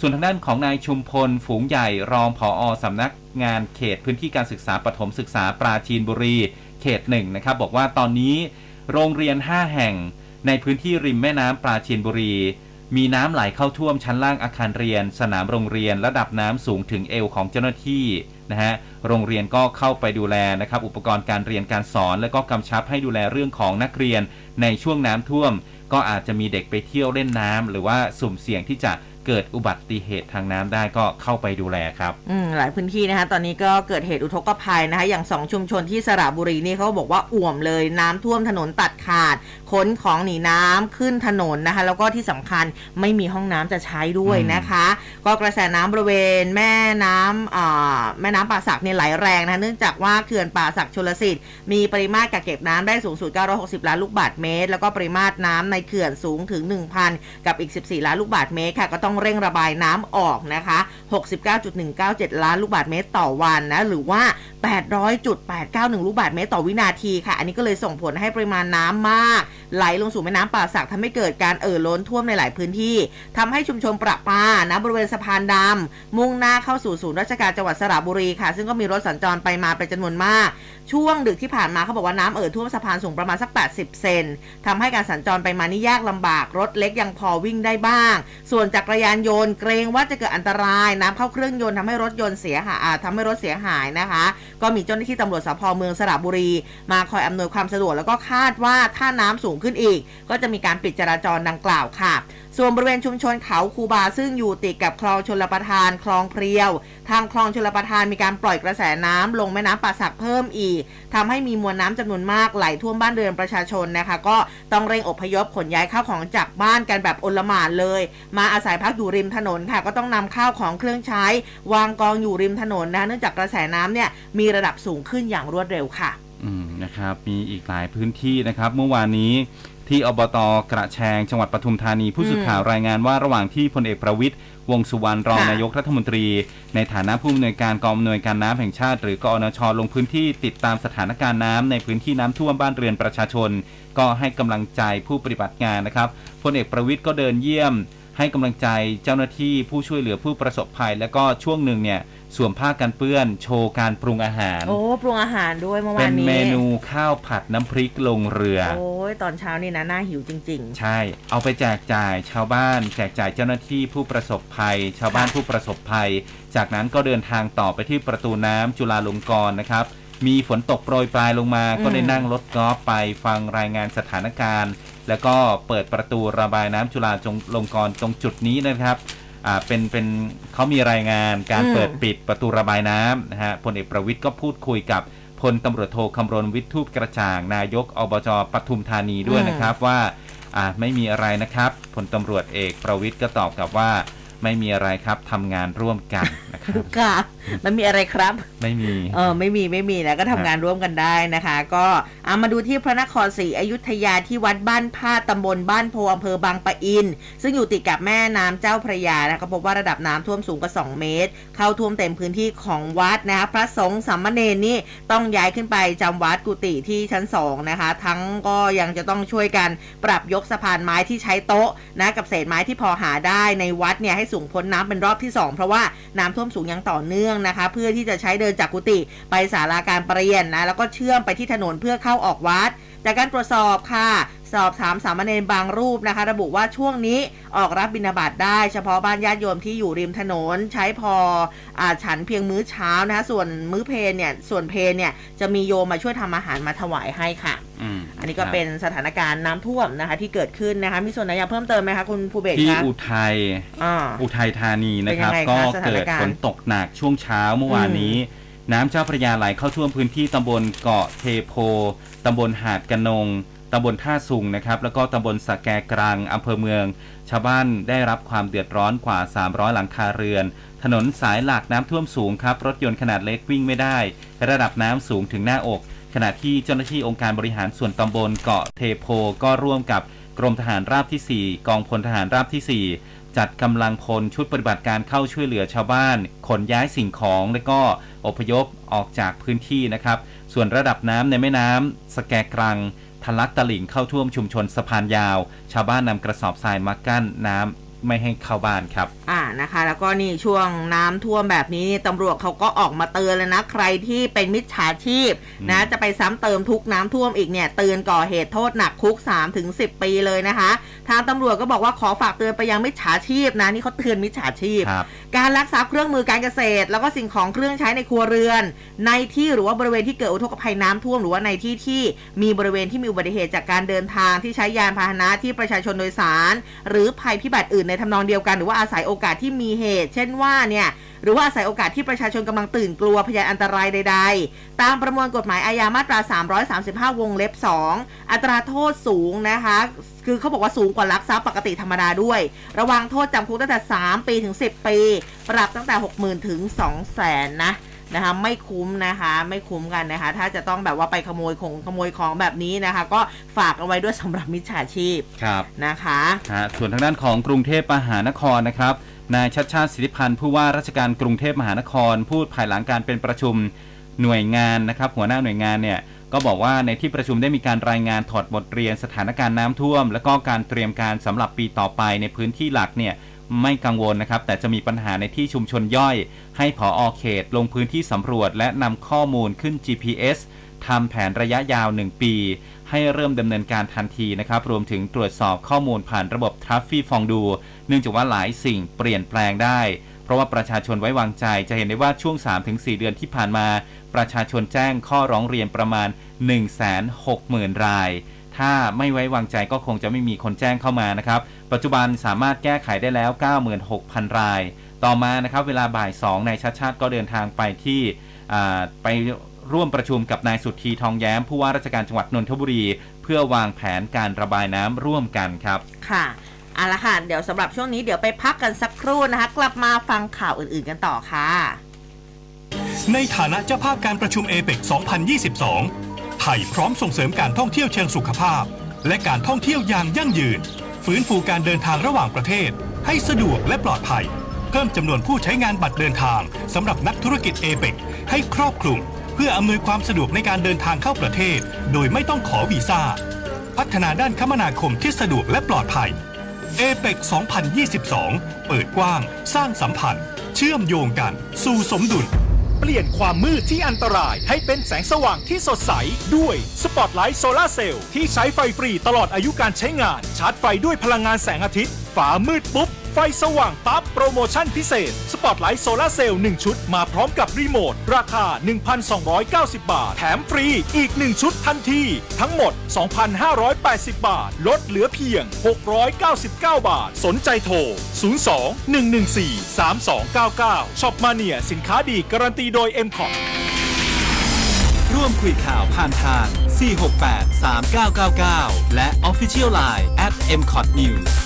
ส่วนทางด้านของนายชุมพลฝูงใหญ่รองผออสำนักงานเขตพื้นที่การศึกษาปฐมศึกษาปราจีนบุรีเขตหนึ่งนะครับบอกว่าตอนนี้โรงเรียน 5 แห่ง ในพื้นที่ริมแม่น้ำปราจีนบุรี มีน้ำไหลเข้าท่วมชั้นล่างอาคารเรียน สนามโรงเรียนระดับน้ำสูงถึงเอวของเจ้าหน้าที่นะฮะโรงเรียนก็เข้าไปดูแลนะครับอุปกรณ์การเรียนการสอน และก็กำชับให้ดูแลเรื่องของนักเรียนในช่วงน้ำท่วม ก็อาจจะมีเด็กไปเที่ยวเล่นน้ำหรือว่าสุ่มเสี่ยงที่จะ เกิดอุบัติเหตุทางน้ำได้ก็เข้าไปดูแลครับอืมหลายพื้นที่นะคะตอนนี้ก็เกิดเหตุอุทกภัยนะคะอย่างสองชุมชนที่สระบุรีนี่เขาบอกว่าอ่วมเลยน้ำท่วมถนนตัดขาดขนของหนีน้ำขึ้นถนนนะคะ แล้วก็ที่สำคัญไม่มีห้องน้ำจะใช้ด้วยนะคะ ก็กระแสน้ำบริเวณแม่น้ำอ่าแม่น้ำป่าสักเนี่ยไหลแรงนะคะเนื่องจากว่าเขื่อนป่าสักชลสิทธิ์มีปริมาตรกักเก็บน้ำได้สูงสุด 960 ล้านลูกบาศก์เมตร แล้วก็ปริมาตรน้ำในเขื่อนสูงถึง 1,000 กับอีก 14 ล้านลูกบาศก์เมตรค่ะก็ต้องเร่งระบายน้ำออกนะคะ 69.197 ล้านลูกบาศก์เมตรต่อวันนะ หรือว่า 800.891 ลูกบาศก์เมตรต่อวินาทีค่ะ อันนี้ก็เลยส่งผลให้ปริมาณน้ำมาก ไหลลงสู่แม่น้ำป่าสักทำให้เกิดการเอ่อล้นท่วมในหลายพื้นที่ทำให้ชุมชนประปานะบริเวณสะพานดำมุ่งหน้าเข้าสู่ศูนย์ราชการจังหวัดสระบุรีค่ะ ซึ่งก็มีรถสัญจรไปมาเป็นจำนวนมาก ช่วงดึกที่ผ่านมาเขาบอกว่าน้ำเอ่อท่วมสะพานสูงประมาณสัก 80 เซนทำให้การสัญจรไปมานี่ยากลำบาก รถเล็กยังพอวิ่งได้บ้าง ส่วนจักรยานยนต์เกรงว่าจะเกิดอันตราย น้ำเข้าเครื่องยนต์ทำให้รถยนต์เสียหายอ่าทำให้รถเสียหายนะคะ ก็มีเจ้าหน้าที่ตำรวจสพเมืองสระบุรี มาคอยอำนวยความสะดวกแล้วก็คาดว่าถ้าน้ำสูงขึ้นอีก ก็จะมีการปิดจราจรดังกล่าวค่ะ ส่วนบริเวณชุมชนเขาคูบาซึ่งอยู่ติดกับคลองชลประทานคลองเพรียว ทางคลองชลประทานมีการปล่อยกระแสน้ำลงแม่น้ำป่าสักเพิ่มอีกทำให้มีมวลน้ำจำนวนมากไหลท่วมบ้านเรือนประชาชนนะคะ ก็ต้องเร่งอพยพขนย้ายข้าวของจากบ้านกันแบบโอลหม่านเลย มาอาศัยพักอยู่ริมถนนค่ะ ก็ต้องนำข้าวของเครื่องใช้ วางกองอยู่ริมถนนนะคะเนื่องจากกระแสน้ำเนี่ยมีระดับสูงขึ้นอย่างรวดเร็วค่ะ อืมนะครับมีอีกหลายพื้นที่นะครับ เมื่อวานนี้ ที่อบตกระแชงจังหวัดปทุมธานีผู้สื่อข่าวรายงานว่าระหว่างที่พลเอกประวิตยวงษ์สุวรรณรองค่ะนายกรัฐมนตรี ในฐานะผู้อำนวยการกองอำนวยการน้ำแห่งชาติ หรือกอนชลงพื้นที่ติดตามสถานการณ์น้ำในพื้นที่น้ำท่วมบ้านเรือนประชาชน ก็ให้กำลังใจผู้ปฏิบัติงานนะครับพลเอกประวิตยก็เดินเยี่ยม ให้กำลังใจเจ้าหน้าที่ผู้ช่วยเหลือผู้ประสบภัย แล้วก็ช่วงหนึ่งเนี่ยสวมผ้ากันเปื้อน โชว์การปรุงอาหาร โอ้ปรุงอาหารด้วยเมื่อเป็วานนนี้เมนูข้าวผัดน้ำพริกลงเรือ โอ้ยตอนเช้านี่นะน่าหิวจริงใช่ เอาไปแจกจ่ายชาวบ้าน แจกจ่ายเจ้าหน้าที่ผู้ประสบภัย ชาวบ้านผู้ประสบภัย จากนั้นก็เดินทางต่อไปที่ประตูน้ำจุฬาลงกรณ์นะครับมีฝนตกโปรยปลายลงมาอืมก็ได้นั่งรถกอล์ฟไปฟังรายงานสถานการณ์ แล้วก็เปิดประตูระบายน้ำจุฬาลงกรณ์ตรงจุดนี้นะครับอ่าเป็นเป็นเขามีรายงานการอืมเปิดปิดประตูระบายน้ำนะฮะพลเอกประวิทย์ก็พูดคุยกับพลตำรวจโทคำรณวิทย์ทูปกระจ่าง นายกอบจปทุมธานีด้วยนะครับว่าอ่าไม่มีอะไรนะครับพลตำรวจเอกประวิทย์ก็ตอบกลับว่า ไม่มีอะไรครับทำงานร่วมกันนะครับๆค่ะมันมีอะไรครับ ไม่มีเออไม่มีไม่มีนะก็ทำงานร่วมกันได้นะคะ ก็เอามาดูที่พระนครศรีอยุธยาที่วัดบ้านพาดตำบลบ้านโพอำเภอบางปะอิน ซึ่งอยู่ติดกับแม่น้ำเจ้าพระยานะก็พบว่าระดับน้ำท่วมสูงกว่า 2 เมตร เข้าท่วมเต็มพื้นที่ของวัดนะคะพระสงฆ์สามเณรนี่ต้องย้ายขึ้นไปจำวัดกุฏิที่ชั้น2นะคะ ทั้งก็ยังจะต้องช่วยกันปรับยกสะพานไม้ที่ใช้โต๊ะนะกับเศษไม้ที่พอหาได้ในวัดเนี่ยให้สูงพ้นน้ำเป็นรอบที่ 2 เพราะว่าน้ำท่วมสูงอย่างต่อเนื่องนะคะ เพื่อที่จะใช้เดินจากกุฏิไปศาลาการประเรียนนะแล้วก็เชื่อมไปที่ถนนเพื่อเข้าออกวัด จากการตรวจสอบค่ะ สอบถามสามเณรบางรูปนะคะ ระบุว่าช่วงนี้ออกรับบิณฑบาตได้ เฉพาะบ้านญาติโยมที่อยู่ริมถนน ใช้พออาฉันเพียงมื้อเช้านะคะส่วนมื้อเพลเนี่ยส่วนเพลเนี่ยจะมีโยมมาช่วยทำอาหารมาถวายให้ค่ะอืมอันนี้ก็เป็นสถานการณ์น้ำท่วมนะคะที่เกิดขึ้นนะคะมีส่วนไหนอยากเพิ่มเติมไหมคะคุณภูเบศที่คะอุทัยอ่าอุทัยธานีนะครับเป็นยังไงก็คะสถานเกิดการณ์ฝนตกหนักช่วงเช้าเมื่อวานนี้ น้ำเจ้าพระยาไหลเข้าท่วมพื้นที่ตำบลเกาะเทโพตำบลหาดกะนงตำบลท่าสุงนะครับ แล้วก็ตำบลสะแกกลางอำเภอเมือง ชาวบ้านได้รับความเดือดร้อนกว่า 300 หลังคาเรือน ถนนสายหลักน้ำท่วมสูงครับ รถยนต์ขนาดเล็กวิ่งไม่ได้ ระดับน้ำสูงถึงหน้าอก ขณะที่เจ้าหน้าที่องค์การบริหารส่วนตำบลเกาะเทโพก็ร่วมกับกรมทหารราบที่ 4 กองพลทหารราบที่ 4 จัดกำลังพลชุดปฏิบัติการเข้าช่วยเหลือชาวบ้าน ขนย้ายสิ่งของและก็อพยพออกจากพื้นที่นะครับ ส่วนระดับน้ำในแม่น้ำสแกกรังทะลักตลิ่งเข้าท่วมชุมชนสะพานยาว ชาวบ้านนำกระสอบทรายมากั้นน้ำ ไม่ให้เข้าบ้านครับอ่านะคะ แล้วก็นี่ช่วงน้ำท่วมแบบนี้นี่ตำรวจเขาก็ออกมาเตือนเลยนะ ใครที่เป็นมิจฉาชีพนะจะไปซ้ำเติมทุกน้ำท่วมอีกเนี่ยเตือนก่อเหตุโทษหนักคุก 3 ถึง 10 ปีเลยนะคะ ทางตำรวจก็บอกว่าขอฝากเตือนไปยังมิจฉาชีพนะนี่เขาเตือนมิจฉาชีพครับการลักทรัพย์เครื่องมือการเกษตร แล้วก็สิ่งของเครื่องใช้ในครัวเรือน ในที่หรือว่าบริเวณที่เกิดอุทกภัยน้ำท่วมหรือว่าในที่ที่มีบริเวณที่มีอุบัติเหตุจากการเดินทางที่ใช้ยานพาหนะที่ประชาชนโดยสาร หรือภัยพิบัติอื่นในทำนองเดียวกันหรือว่าอาศัยโอกาสที่มีเหตุ เช่นว่าเนี่ยหรือว่าอาศัยโอกาสที่ประชาชนกำลังตื่นกลัวพยานอันตรายใด ๆ ตามประมวลกฎหมายอาญามาตรา 335 วงเล็บ 2 อัตราโทษสูงนะคะ คือเขาบอกว่าสูงกว่าลักทรัพย์ปกติธรรมดาด้วย ระวังโทษจำคุกตั้งแต่ 3 ปีถึง 10 ปี ปรับตั้งแต่ 60,000 ถึง 200,000นะ นะคะไม่คุ้มนะคะไม่คุ้มกันนะคะ ถ้าจะต้องแบบว่าไปขโมยของขโมยของแบบนี้นะคะ ก็ฝากเอาไว้ด้วยสำหรับมิจฉาชีพครับนะคะฮะส่วนทางด้านของกรุงเทพมหานครนะครับนายชัดชาติสิทธิพันธ์ผู้ว่าราชการกรุงเทพมหานคร พูดภายหลังการเป็นประชุมหน่วยงานนะครับ หัวหน้าหน่วยงานเนี่ยก็บอกว่าในที่ประชุมได้มีการรายงานถอดบทเรียนสถานการณ์น้ำท่วม และก็การเตรียมการสำหรับปีต่อไปในพื้นที่หลักเนี่ย ไม่กังวลนะครับ แต่จะมีปัญหาในที่ชุมชนย่อย ให้ผออเขตลงพื้นที่สำรวจ และนำข้อมูลขึ้น GPS ทำแผนระยะยาว 1 ปี ให้เริ่มดำเนินการทันทีนะครับ รวมถึงตรวจสอบข้อมูลผ่านระบบทรัฟฟี่ฟองดู เนื่องจากว่าหลายสิ่งเปลี่ยนแปลงได้ เพราะว่าประชาชนไว้วางใจจะเห็นได้ว่าช่วง 3-4 เดือนที่ผ่านมา ประชาชนแจ้งข้อร้องเรียนประมาณ 160,000 ราย ถ้าไม่ไว้วางใจก็คงจะไม่มีคนแจ้งเข้ามานะครับ ปัจจุบันสามารถแก้ไขได้แล้ว 96,000 ราย ต่อมานะครับเวลาบ่าย 2 นายชัดชาติก็เดินทางไปที่อ่าไปร่วมประชุมกับนายสุทธีทองแย้ม ผู้ว่าราชการจังหวัดนนทบุรี เพื่อวางแผนการระบายน้ำร่วมกันครับ ค่ะเอาละค่ะ เดี๋ยวสำหรับช่วงนี้เดี๋ยวไปพักกันสักครู่นะคะ กลับมาฟังข่าวอื่นๆกันต่อค่ะ ในฐานะเจ้าภาพการประชุมเอเปก2022 ไทยพร้อมส่งเสริมการท่องเที่ยวเชิงสุขภาพ และการท่องเที่ยวอย่างยั่งยืน ฟื้นฟูการเดินทางระหว่างประเทศ ให้สะดวกและปลอดภัย เพิ่มจำนวนผู้ใช้งานบัตรเดินทางสำหรับนักธุรกิจเอเปกให้ครอบคลุม เพื่ออำนวยความสะดวกในการเดินทางเข้าประเทศ โดยไม่ต้องขอวีซ่า พัฒนาด้านคมนาคมที่สะดวกและปลอดภัยเอเปก2022 เปิดกว้าง สร้างสัมพันธ์ เชื่อมโยงกัน สู่สมดุล เปลี่ยนความมืดที่อันตรายให้เป็นแสงสว่างที่สดใส ด้วยสปอตไลท์โซลาเซลล์ที่ใช้ไฟฟรีตลอดอายุการใช้งาน ชาร์จไฟด้วยพลังงานแสงอาทิตย์ ฟ้ามืดปุ๊บ ไฟสว่างปั๊บโปรโมชั่นพิเศษ สปอตไลท์โซลาเซลล์1ชุด มาพร้อมกับรีโมท ราคา 1,290 บาท แถมฟรีอีก 1 ชุดทันที ทั้งหมด 2,580 บาท ลดเหลือเพียง 699 บาท สนใจโทร 02 114 3299ช็อปมาเนียสินค้าดีการันตีโดย m c o t ร่วมคุยข่าวผ่านทาง 468 3999 และ Official Line at m c o t News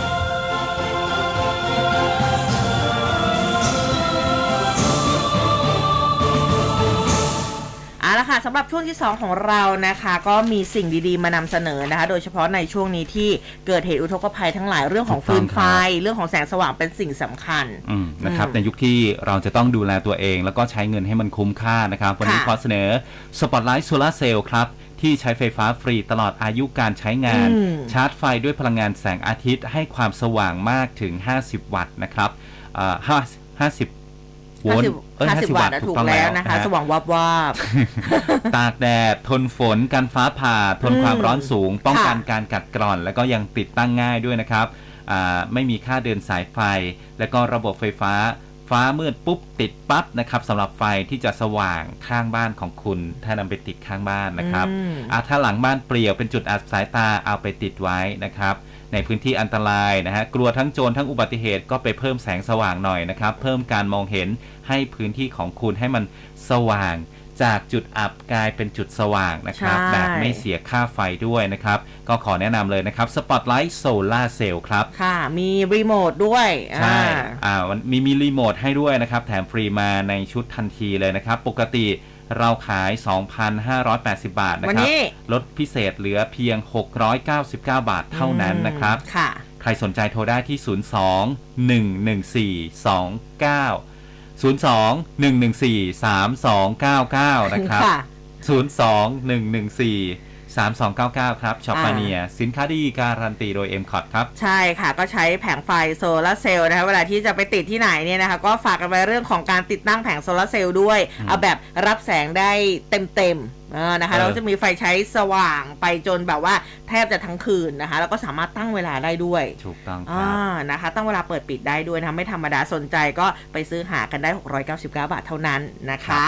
ละค่ะสำหรับช่วงที่ 2 ของเรานะคะ ก็มีสิ่งดีๆ มานำเสนอนะคะ โดยเฉพาะในช่วงนี้ที่เกิดเหตุอุทกภัยทั้งหลายเรื่องของฟืนไฟ เรื่องของแสงสว่างเป็นสิ่งสำคัญอืมนะครับอืมในยุคที่เราจะต้องดูแลตัวเอง แล้วก็ใช้เงินให้มันคุ้มค่านะครับวันนี้ค่ะขอเสนอสปอตไลท์โซลาเซลล์ครับที่ใช้ไฟฟ้าฟรีตลอดอายุการใช้งานอืมชาร์จไฟด้วยพลังงานแสงอาทิตย์ให้ความสว่างมากถึง 50 วัตต์นะครับอ่าห้าห้าสิบ โวลต์เอ้ยห้าสิบ50วัตต์อะถูกแล้วนะคะฮสว่างวับวาบตากแดด ทนฝนกันฟ้าผ่า ทนอืมความร้อนสูง ป้องกันค่ะการกัดกร่อน แล้วก็ยังติดตั้งง่ายด้วยนะครับอ่าไม่มีค่าเดินสายไฟ และก็ระบบไฟฟ้าฟ้ามืดปุ๊บติดปั๊บนะครับสำหรับไฟที่จะสว่างข้างบ้านของคุณ ถ้านำไปติดข้างบ้านนะครับอืมอะถ้าหลังบ้านเปลี่ยวเป็นจุดอับสายตาเอาไปติดไว้นะครับ ในพื้นที่อันตรายนะฮะกลัวทั้งโจรทั้งอุบัติเหตุก็ไปเพิ่มแสงสว่างหน่อยนะครับ เพิ่มการมองเห็นให้พื้นที่ของคุณให้มันสว่าง จากจุดอับกลายเป็นจุดสว่างนะครับ ใช่ แบบไม่เสียค่าไฟด้วยนะครับ ก็ขอแนะนำเลยนะครับ Spotlight Solar Cell ครับ ค่ะ มีรีโมทด้วยใช่ อ่า อ่ามันมีมีรีโมทให้ด้วยนะครับ แถมฟรีมาในชุดทันทีเลยนะครับ ปกติ เราขาย 2,580 บาทนะวันครับนี้ลดพิเศษเหลือเพียง 699 บาทเท่านั้นนะครับอืมค่ะใครสนใจโทรได้ที่ 02 114 29 02 114 3299 นะครับค่ะ02 114 3299 ครับช็อปมาเนียสินค้าดีการันตีโดย m c o t ครับ ใช่ค่ะ ก็ใช้แผงไฟโซลาร์เซลล์นะคะ เวลาที่จะไปติดที่ไหนเนี่ยนะคะ ก็ฝากกันไว้เรื่องของการติดตั้งแผงโซลาร์เซลล์ด้วย เอาแบบรับแสงได้เต็มๆเออนะคะเออเราจะมีไฟใช้สว่างไปจนแบบว่าแทบจะทั้งคืนนะคะ แล้วก็สามารถตั้งเวลาได้ด้วย ถูกต้องคอ่ารับนะคะ ตั้งเวลาเปิดปิดได้ด้วยนะคะไม่ธรรมดาสนใจก็ไปซื้อหากันได้ 699 บาทเท่านั้นนะคะ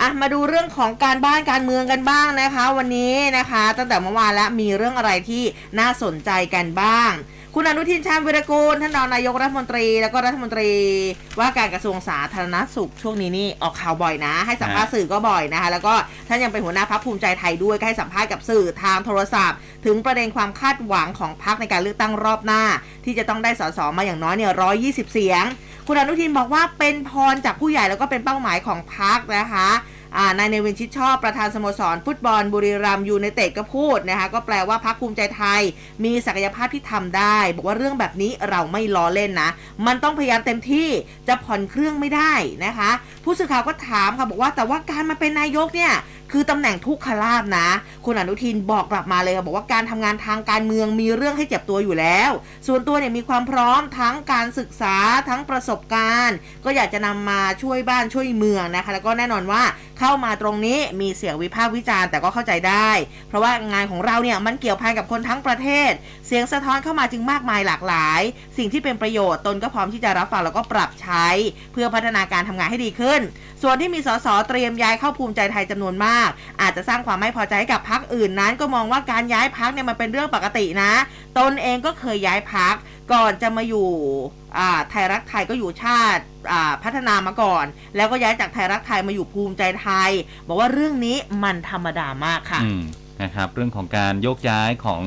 อะมาดูเรื่องของการบ้านการเมืองกันบ้างนะคะ วันนี้นะคะ ตั้งแต่เมื่อวานแล้วมีเรื่องอะไรที่น่าสนใจกันบ้าง คุณอนุทินชาญวิรกูลท่านรองนายกรัฐมนตรี แล้วก็รัฐมนตรีว่าการกระทรวงสาธารณสุขช่วงนี้นี่ออกข่าวบ่อยนะ ให้สัมภาษณ์สื่อก็บ่อยนะคะ แล้วก็ท่านยังเป็นหัวหน้าพักภูมิใจไทยด้วยก็ให้สัมภาษณ์กับสื่อทางโทรศัพท์ ถึงประเด็นความคาดหวังของพักในการเลือกตั้งรอบหน้า ที่จะต้องได้สสมาอย่างน้อยเนี่ย120เสียง คุณอนุทินบอกว่าเป็นพรจากผู้ใหญ่แล้วก็เป็นเป้าหมายของพักนะคะ นายเนวินชิดชอบประธานสโมสร ฟุตบอลบุรีรัมยูในเตดก็พูดนะคะก็แปลว่าพักภูมิใจไทย มีศักยภาพที่ทำได้ บอกว่าเรื่องแบบนี้เราไม่ล้อเล่นนะ มันต้องพยายามเต็มที่จะผ่อนเครื่องไม่ได้นะคะ ผู้สื่อข่าวก็ถามค่ะบอกว่าแต่ว่าการมาเป็นนายกเนี่ยคือตำแหน่งทุกขลาบนะ คุณอนุทินบอกกลับมาเลยค่ะบอกว่าการทำงานทางการเมืองมีเรื่องให้เจ็บตัวอยู่แล้ว ส่วนตัวเนี่ยมีความพร้อมทั้งการศึกษาทั้งประสบการณ์ ก็อยากจะนำมาช่วยบ้านช่วยเมืองนะคะ แล้วก็แน่นอนว่าเข้ามาตรงนี้มีเสียงวิพากษ์วิจารณ์แต่ก็เข้าใจได้ เพราะว่างานของเราเนี่ยมันเกี่ยวพันกับคนทั้งประเทศ เสียงสะท้อนเข้ามาจึงมากมายหลากหลาย สิ่งที่เป็นประโยชน์ตนก็พร้อมที่จะรับฟังแล้วก็ปรับใช้ เพื่อพัฒนาการทำงานให้ดีขึ้น ส่วนที่มีสสเตรียมย้ายเข้าภูมิใจไทยจำนวนมากอาจจะสร้างความไม่พอใจให้กับพักอื่นนั้น ก็มองว่าการย้ายพักเนี่ยมันเป็นเรื่องปกตินะ ตนเองก็เคยย้ายพักก่อนจะมาอยู่อ่าไทยรักไทยก็อยู่ชาติอ่าพัฒนามาก่อน แล้วก็ย้ายจากไทยรักไทยมาอยู่ภูมิใจไทย บอกว่าเรื่องนี้มันธรรมดามากค่ะอืมนะครับ เรื่องของการโยกย้ายของ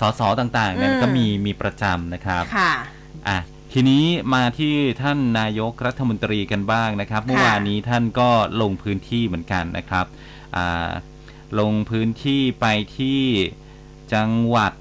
สสต่างๆนั้นอืมก็มีมีประจำนะครับค่ะอะทีนี้มาที่ท่านนายกรัฐมนตรีกันบ้างนะครับ เมื่อวานนี้ท่านก็ลงพื้นที่เหมือนกันนะครับอ่า ลงพื้นที่ไปที่จังหวัด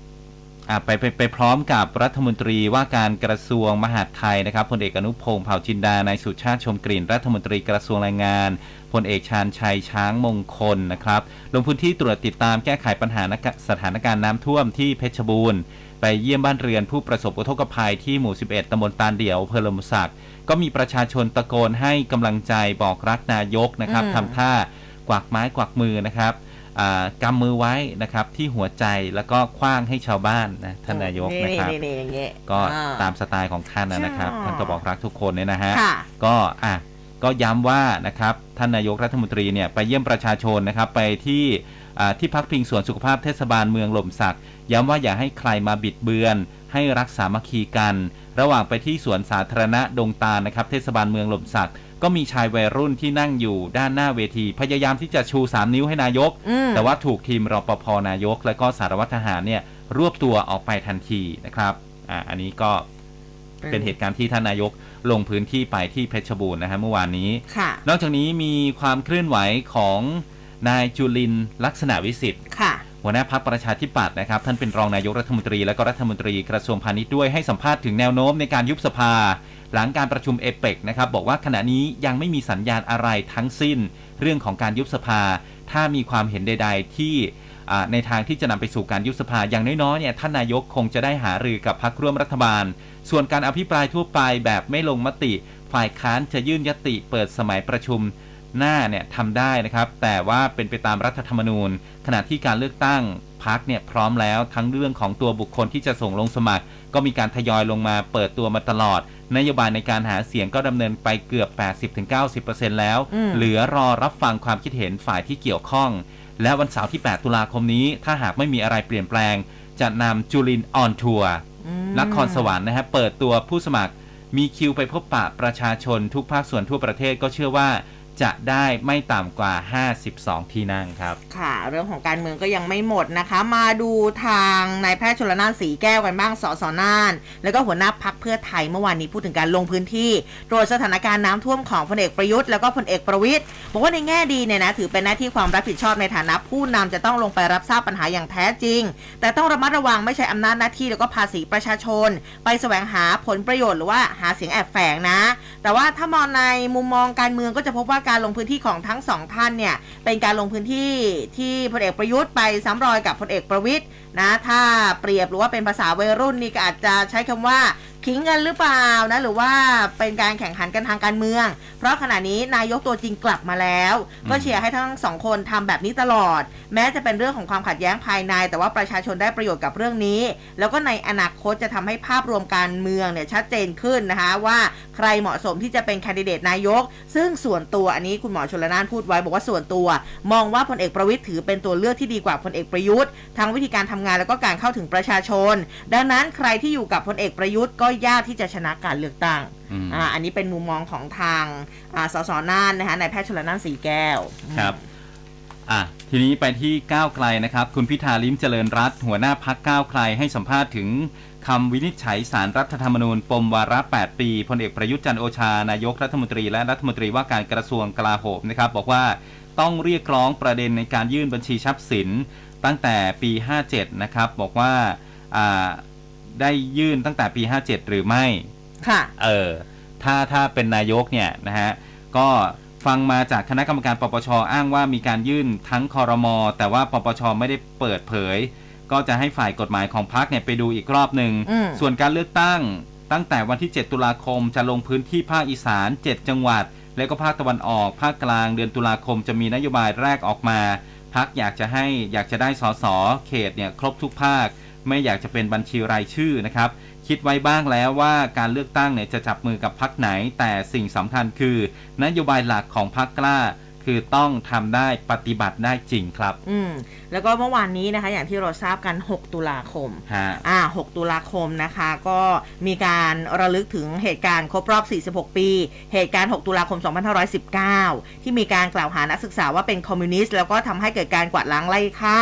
อ่าไปไปไปพร้อมกับรัฐมนตรีว่าการกระทรวงมหาดไทยนะครับพลเอกอนุพงศ์เผ่าจินดานายสุชาติชมกลิ่น รัฐมนตรีกระทรวงแรงงานพลเอกชาญชัยช้างมงคลนะครับลงพื้นที่ตรวจติดตามแก้ไขปัญหาสถานการณ์น้ำท่วมที่เพชรบูรณ์ไปเยี่ยมบ้านเรือนผู้ประสบอุทกภัยที่หมู่ 11 ตำบลตาลเดี่ยวอำเภอลมศักดิ์ก็มีประชาชนตะโกนให้กำลังใจบอกรักนายกนะครับอืมทำท่า กวักไม้กวักมือนะครับอ่ากำมือไว้นะครับที่หัวใจแล้วก็คว้างให้ชาวบ้านนะท่านนายกนะครับนี่ๆๆอย่างเงี้ยก็อ่ตามสไตล์ของท่านนะนะครับใช่ท่านก็บอกรักทุกคนเนี่ยนะฮะค่ะก็อะก็ย้ำว่านะครับท่านนายกรัฐมนตรีเนี่ยไปเยี่ยมประชาชนนะครับไปที่อ่าที่พักพิงสวนสุขภาพเทศบาลเมืองหล่มสัก ย้ำว่าอย่าให้ใครมาบิดเบือน ให้รักสามัคคีกัน ระหว่างไปที่สวนสาธารณะดงตาลนะครับเทศบาลเมืองหล่มสัก ก็มีชายวัยรุ่นที่นั่งอยู่ด้านหน้าเวที พยายามที่จะชู 3 นิ้วให้นายกอืมแต่ว่าถูกทีมรปภนายก และก็สารวัตรทหารเนี่ยรวบตัวออกไปทันทีนะครับอ่าอันนี้ก็เป็นเหตุการณ์ที่ท่านนายกลงพื้นที่ไปที่เพชรบูรณ์นะฮะเมื่อวานนี้ค่ะนอกจากนี้มีความเคลื่อนไหวของนายจุลินทร์ลักษณะวิสิทธิ์ค่ะ หัวหน้าพักประชาธิปัตย์นะครับท่านเป็นรองนายกรัฐมนตรีและก็รัฐมนตรีกระทรวงพาณิชย์ด้วยให้สัมภาษณ์ถึงแนวโน้มในการยุบสภา หลังการประชุมเอเปกนะครับบอกว่าขณะนี้ยังไม่มีสัญญาณอะไรทั้งสิ้น เรื่องของการยุบสภา ถ้ามีความเห็นใด ๆ ที่ในทางที่จะนำไปสู่การยุบสภาอย่างน้อยๆเนี่ยท่านนายกคงจะได้หารือกับพักร่วมรัฐบาล ส่วนการอภิปรายทั่วไปแบบไม่ลงมติ ฝ่ายค้านจะยื่นยติเปิดสมัยประชุม หน้าเนี่ยทำได้นะครับ แต่ว่าเป็นไปตามรัฐธรรมนูญ ขณะที่การเลือกตั้งพักเนี่ยพร้อมแล้วทั้งเรื่องของตัวบุคคลที่จะส่งลงสมัคร ก็มีการทยอยลงมาเปิดตัวมาตลอด นโยบายในการหาเสียงก็ดำเนินไปเกือบ 80-90%แล้วอืมเหลือรอรับฟังความคิดเห็นฝ่ายที่เกี่ยวข้อง และวันเสาร์ที่ 8 ตุลาคมนี้ ถ้าหากไม่มีอะไรเปลี่ยนแปลง จะนำจุลินออนทัวร์อืมนครสวรรค์นะฮะเปิดตัวผู้สมัครมีคิวไปพบปะประชาชนทุกภาคส่วนทั่วประเทศก็เชื่อว่า จะได้ไม่ต่ำกว่า 52 ที่นั่งครับ ค่ะ เรื่องของการเมืองก็ยังไม่หมดนะคะ มาดูทางนายแพทย์ชลนานสีแก้วกันบ้างสสน่าน แล้วก็หัวหน้าพักเพื่อไทยเมื่อวานนี้พูดถึงการลงพื้นที่ ตรวจสถานการณ์น้ำท่วมของพลเอกประยุทธ์แล้วก็พลเอกประวิทย์บอกว่าในแง่ดีเนี่ยนะถือเป็นหน้าที่ความรับผิดชอบในฐานะผู้นำจะต้องลงไปรับทราบปัญหาอย่างแท้จริง แต่ต้องระมัดระวังไม่ใช่อำนาจหน้าที่แล้วก็ภาษีประชาชน ไปแสวงหาผลประโยชน์หรือว่าหาเสียงแอบแฝงนะ แต่ว่าถ้ามองในมุมมองการเมืองก็จะพบว่าการลงพื้นที่ของทั้งสองท่านเนี่ยเป็นการลงพื้นที่ที่พลเอกประยุทธ์ไปซ้ำรอยกับพลเอกประวิทย์นะถ้าเปรียบหรือว่าเป็นภาษาวัยรุ่นนี่ก็อาจจะใช้คำว่าขิงกันหรือเปล่านะหรือว่าเป็นการแข่งขันกันทางการเมือง เพราะขณะนี้นายกตัวจริงกลับมาแล้ว ก็เชียร์ให้ทั้งสองคนทำแบบนี้ตลอด แม้จะเป็นเรื่องของความขัดแย้งภายใน แต่ว่าประชาชนได้ประโยชน์กับเรื่องนี้ แล้วก็ในอนาคตจะทำให้ภาพรวมการเมืองเนี่ยชัดเจนขึ้นนะคะว่าใครเหมาะสมที่จะเป็นแคนดิเดตนายก ซึ่งส่วนตัวอันนี้คุณหมอชลนานพูดไว้บอกว่าส่วนตัว มองว่าพลเอกประวิทย์ถือเป็นตัวเลือกที่ดีกว่าพลเอกประยุทธ์ทั้งวิธีการทำงานแล้วก็การเข้าถึงประชาชน ดังนั้นใครที่อยู่กับพลเอกประยุทธ์ก็ยากที่จะชนะการเลือกตั้งอืมอ่าอันนี้เป็นมุมมองของทางอ่าสสน่านนะคะนายแพทย์ชลนานสีแก้วครับอะทีนี้ไปที่ก้าวไกลนะครับ คุณพิธาลิ้มเจริญรัตน์หัวหน้าพักก้าวไกลให้สัมภาษณ์ถึงคำวินิจฉัยสารรัฐธรรมนูญ ปมวาระ 8 ปีพลเอกประยุทธ์จันทร์โอชานายกรัฐมนตรีและรัฐมนตรีว่าการกระทรวงกลาโหมนะครับ บอกว่าต้องเรียกร้องประเด็นในการยื่นบัญชีทรัพย์สิน ตั้งแต่ปี 57 นะครับ บอกว่าอ่า ได้ยื่นตั้งแต่ปี 57 หรือไม่ ค่ะ เออ ถ้าถ้าเป็นนายกเนี่ยนะฮะ ก็ฟังมาจากคณะกรรมการปปชอ้างว่ามีการยื่นทั้งคอรมอแต่ว่าปปชไม่ได้เปิดเผย ก็จะให้ฝ่ายกฎหมายของพรรคเนี่ยไปดูอีกรอบหนึ่ง อืม ส่วนการเลือกตั้งตั้งแต่วันที่ 7 ตุลาคมจะลงพื้นที่ภาคอีสาน 7 จังหวัด และก็ภาคตะวันออกภาคกลางเดือนตุลาคมจะมีนโยบายแรกออกมา พักอยากจะให้อยากจะได้สสเขตเนี่ยครบทุกภาค ไม่อยากจะเป็นบัญชีรายชื่อนะครับ คิดไว้บ้างแล้วว่าการเลือกตั้งเนี่ยจะจับมือกับพักไหน แต่สิ่งสำคัญคือนโยบายหลักของพักกล้า คือต้องทำได้ปฏิบัติได้จริงครับ อืม แล้วก็เมื่อวานนี้นะคะอย่างที่เราทราบกัน 6 ตุลาคมฮะอ่า6ตุลาคมนะคะ ก็มีการระลึกถึงเหตุการณ์ครบรอบ 46 ปี เหตุการณ์ 6 ตุลาคม 2519 ที่มีการกล่าวหานักศึกษาว่าเป็นคอมมิวนิสต์แล้วก็ทำให้เกิดการกวาดล้างไล่ฆ่า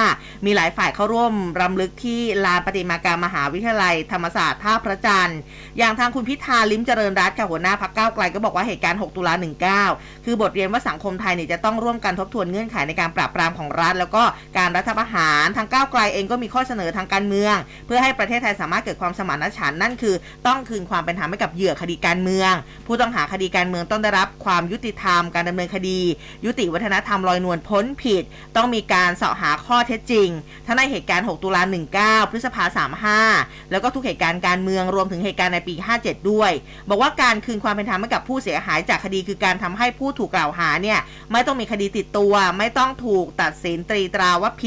มีหลายฝ่ายเข้าร่วมรำลึกที่ลานประติมากรรมมหาวิทยาลัยธรรมศาสตร์ท่าพระจันทร์อย่างทางคุณพิธาลิ้มเจริญรัตน์ค่ะหัวหน้าพักก้าวไกลก็บอกว่าเหตุการณ์ 6 ตุลา19 คือบทเรียนว่าสังคมไทยเนี่ยจะต้องร่วมกันทบทวนเงื่อนไขในการปราบปรามของรัฐ แล้วก็การรัฐประหาร ทางก้าวไกลเองก็มีข้อเสนอทางการเมือง เพื่อให้ประเทศไทยสามารถเกิดความสมานฉันท์นั่นคือ ต้องคืนความเป็นธรรมให้กับเหยื่อคดีการเมือง ผู้ต้องหาคดีการเมืองต้องได้รับความยุติธรรมการดำเนินคดี ยุติวัฒนธรรมลอยนวลพ้นผิด ต้องมีการเสาะหาข้อเท็จจริงทั้งในเหตุการณ์ 6 ตุลา19 พฤษภา35 แล้วก็ทุกเหตุการณ์การเมืองรวมถึงเหตุการณ์ในปี 57 ด้วย บอกว่าการคืนความเป็นธรรมให้กับผู้เสียหายจากคดีคือการทำให้ผู้ถูกกล่าวหาเนี่ยไม่ต้องมีคดีติดตัว ไม่ต้องถูกตัดสินตรีตราว่าผิด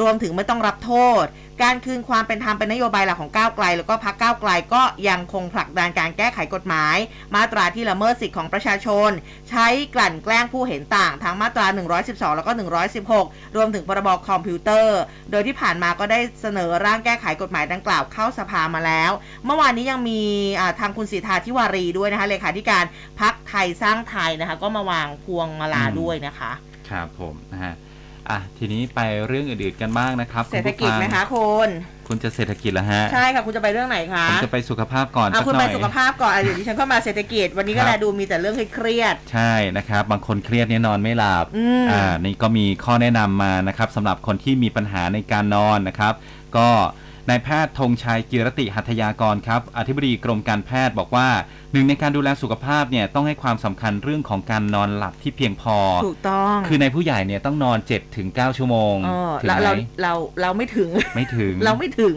รวมถึงไม่ต้องรับโทษ การคืนความเป็นธรรมเป็นนโยบายหลักของก้าวไกล แล้วก็พรรคก้าวไกลก็ยังคงผลักดันการแก้ไขกฎหมาย มาตราที่ละเมิดสิทธิของประชาชน ใช้กลั่นแกล้งผู้เห็นต่างทั้งมาตรา 112 แล้วก็ 116 รวมถึงพรบคอมพิวเตอร์ โดยที่ผ่านมาก็ได้เสนอร่างแก้ไขกฎหมายดังกล่าวเข้าสภามาแล้ว เมื่อวานนี้ยังมีทางคุณสีทาทิวารีด้วยนะคะเลขาธิการพักไทยสร้างไทยนะคะ ก็มาวางพวงมาลาด้วยนะคะ ครับผมนะฮะ อะทีนี้ไปเรื่องอื่นๆกันบ้างนะครับเศรษฐกิจณผู้ฟังไหมคะคุณคุณจะเศรษฐกิจแล้วฮะใช่ค่ะคุณจะไปเรื่องไหนคะผมจะไปสุขภาพก่อนอะสักคุณหน่ไปอยสุขภาพก่อนอะเดี๋ยวดิฉันเข้ามาเศรษฐกิจวันนี้ก็ครับแลดูมีแต่เรื่องเครียดใช่นะครับบางคนเครียดเนี่ยนอนไม่หลับอืมอ่านี่ก็มีข้อแนะนำมานะครับสำหรับคนที่มีปัญหาในการนอนนะครับ ก็ นายแพทย์ธงชัยกิรติหัตถยากรครับอธิบดีกรมการแพทย์บอกว่าหนึ่งในการดูแลสุขภาพเนี่ยต้องให้ความสำคัญเรื่องของการนอนหลับที่เพียงพอๆถูกต้อง คือในผู้ใหญ่เนี่ยต้องนอน7ถึง9ชั่วโมงเออถึงเราไหมเราเราเราไม่ถึงไม่ถึง เราไม่ถึง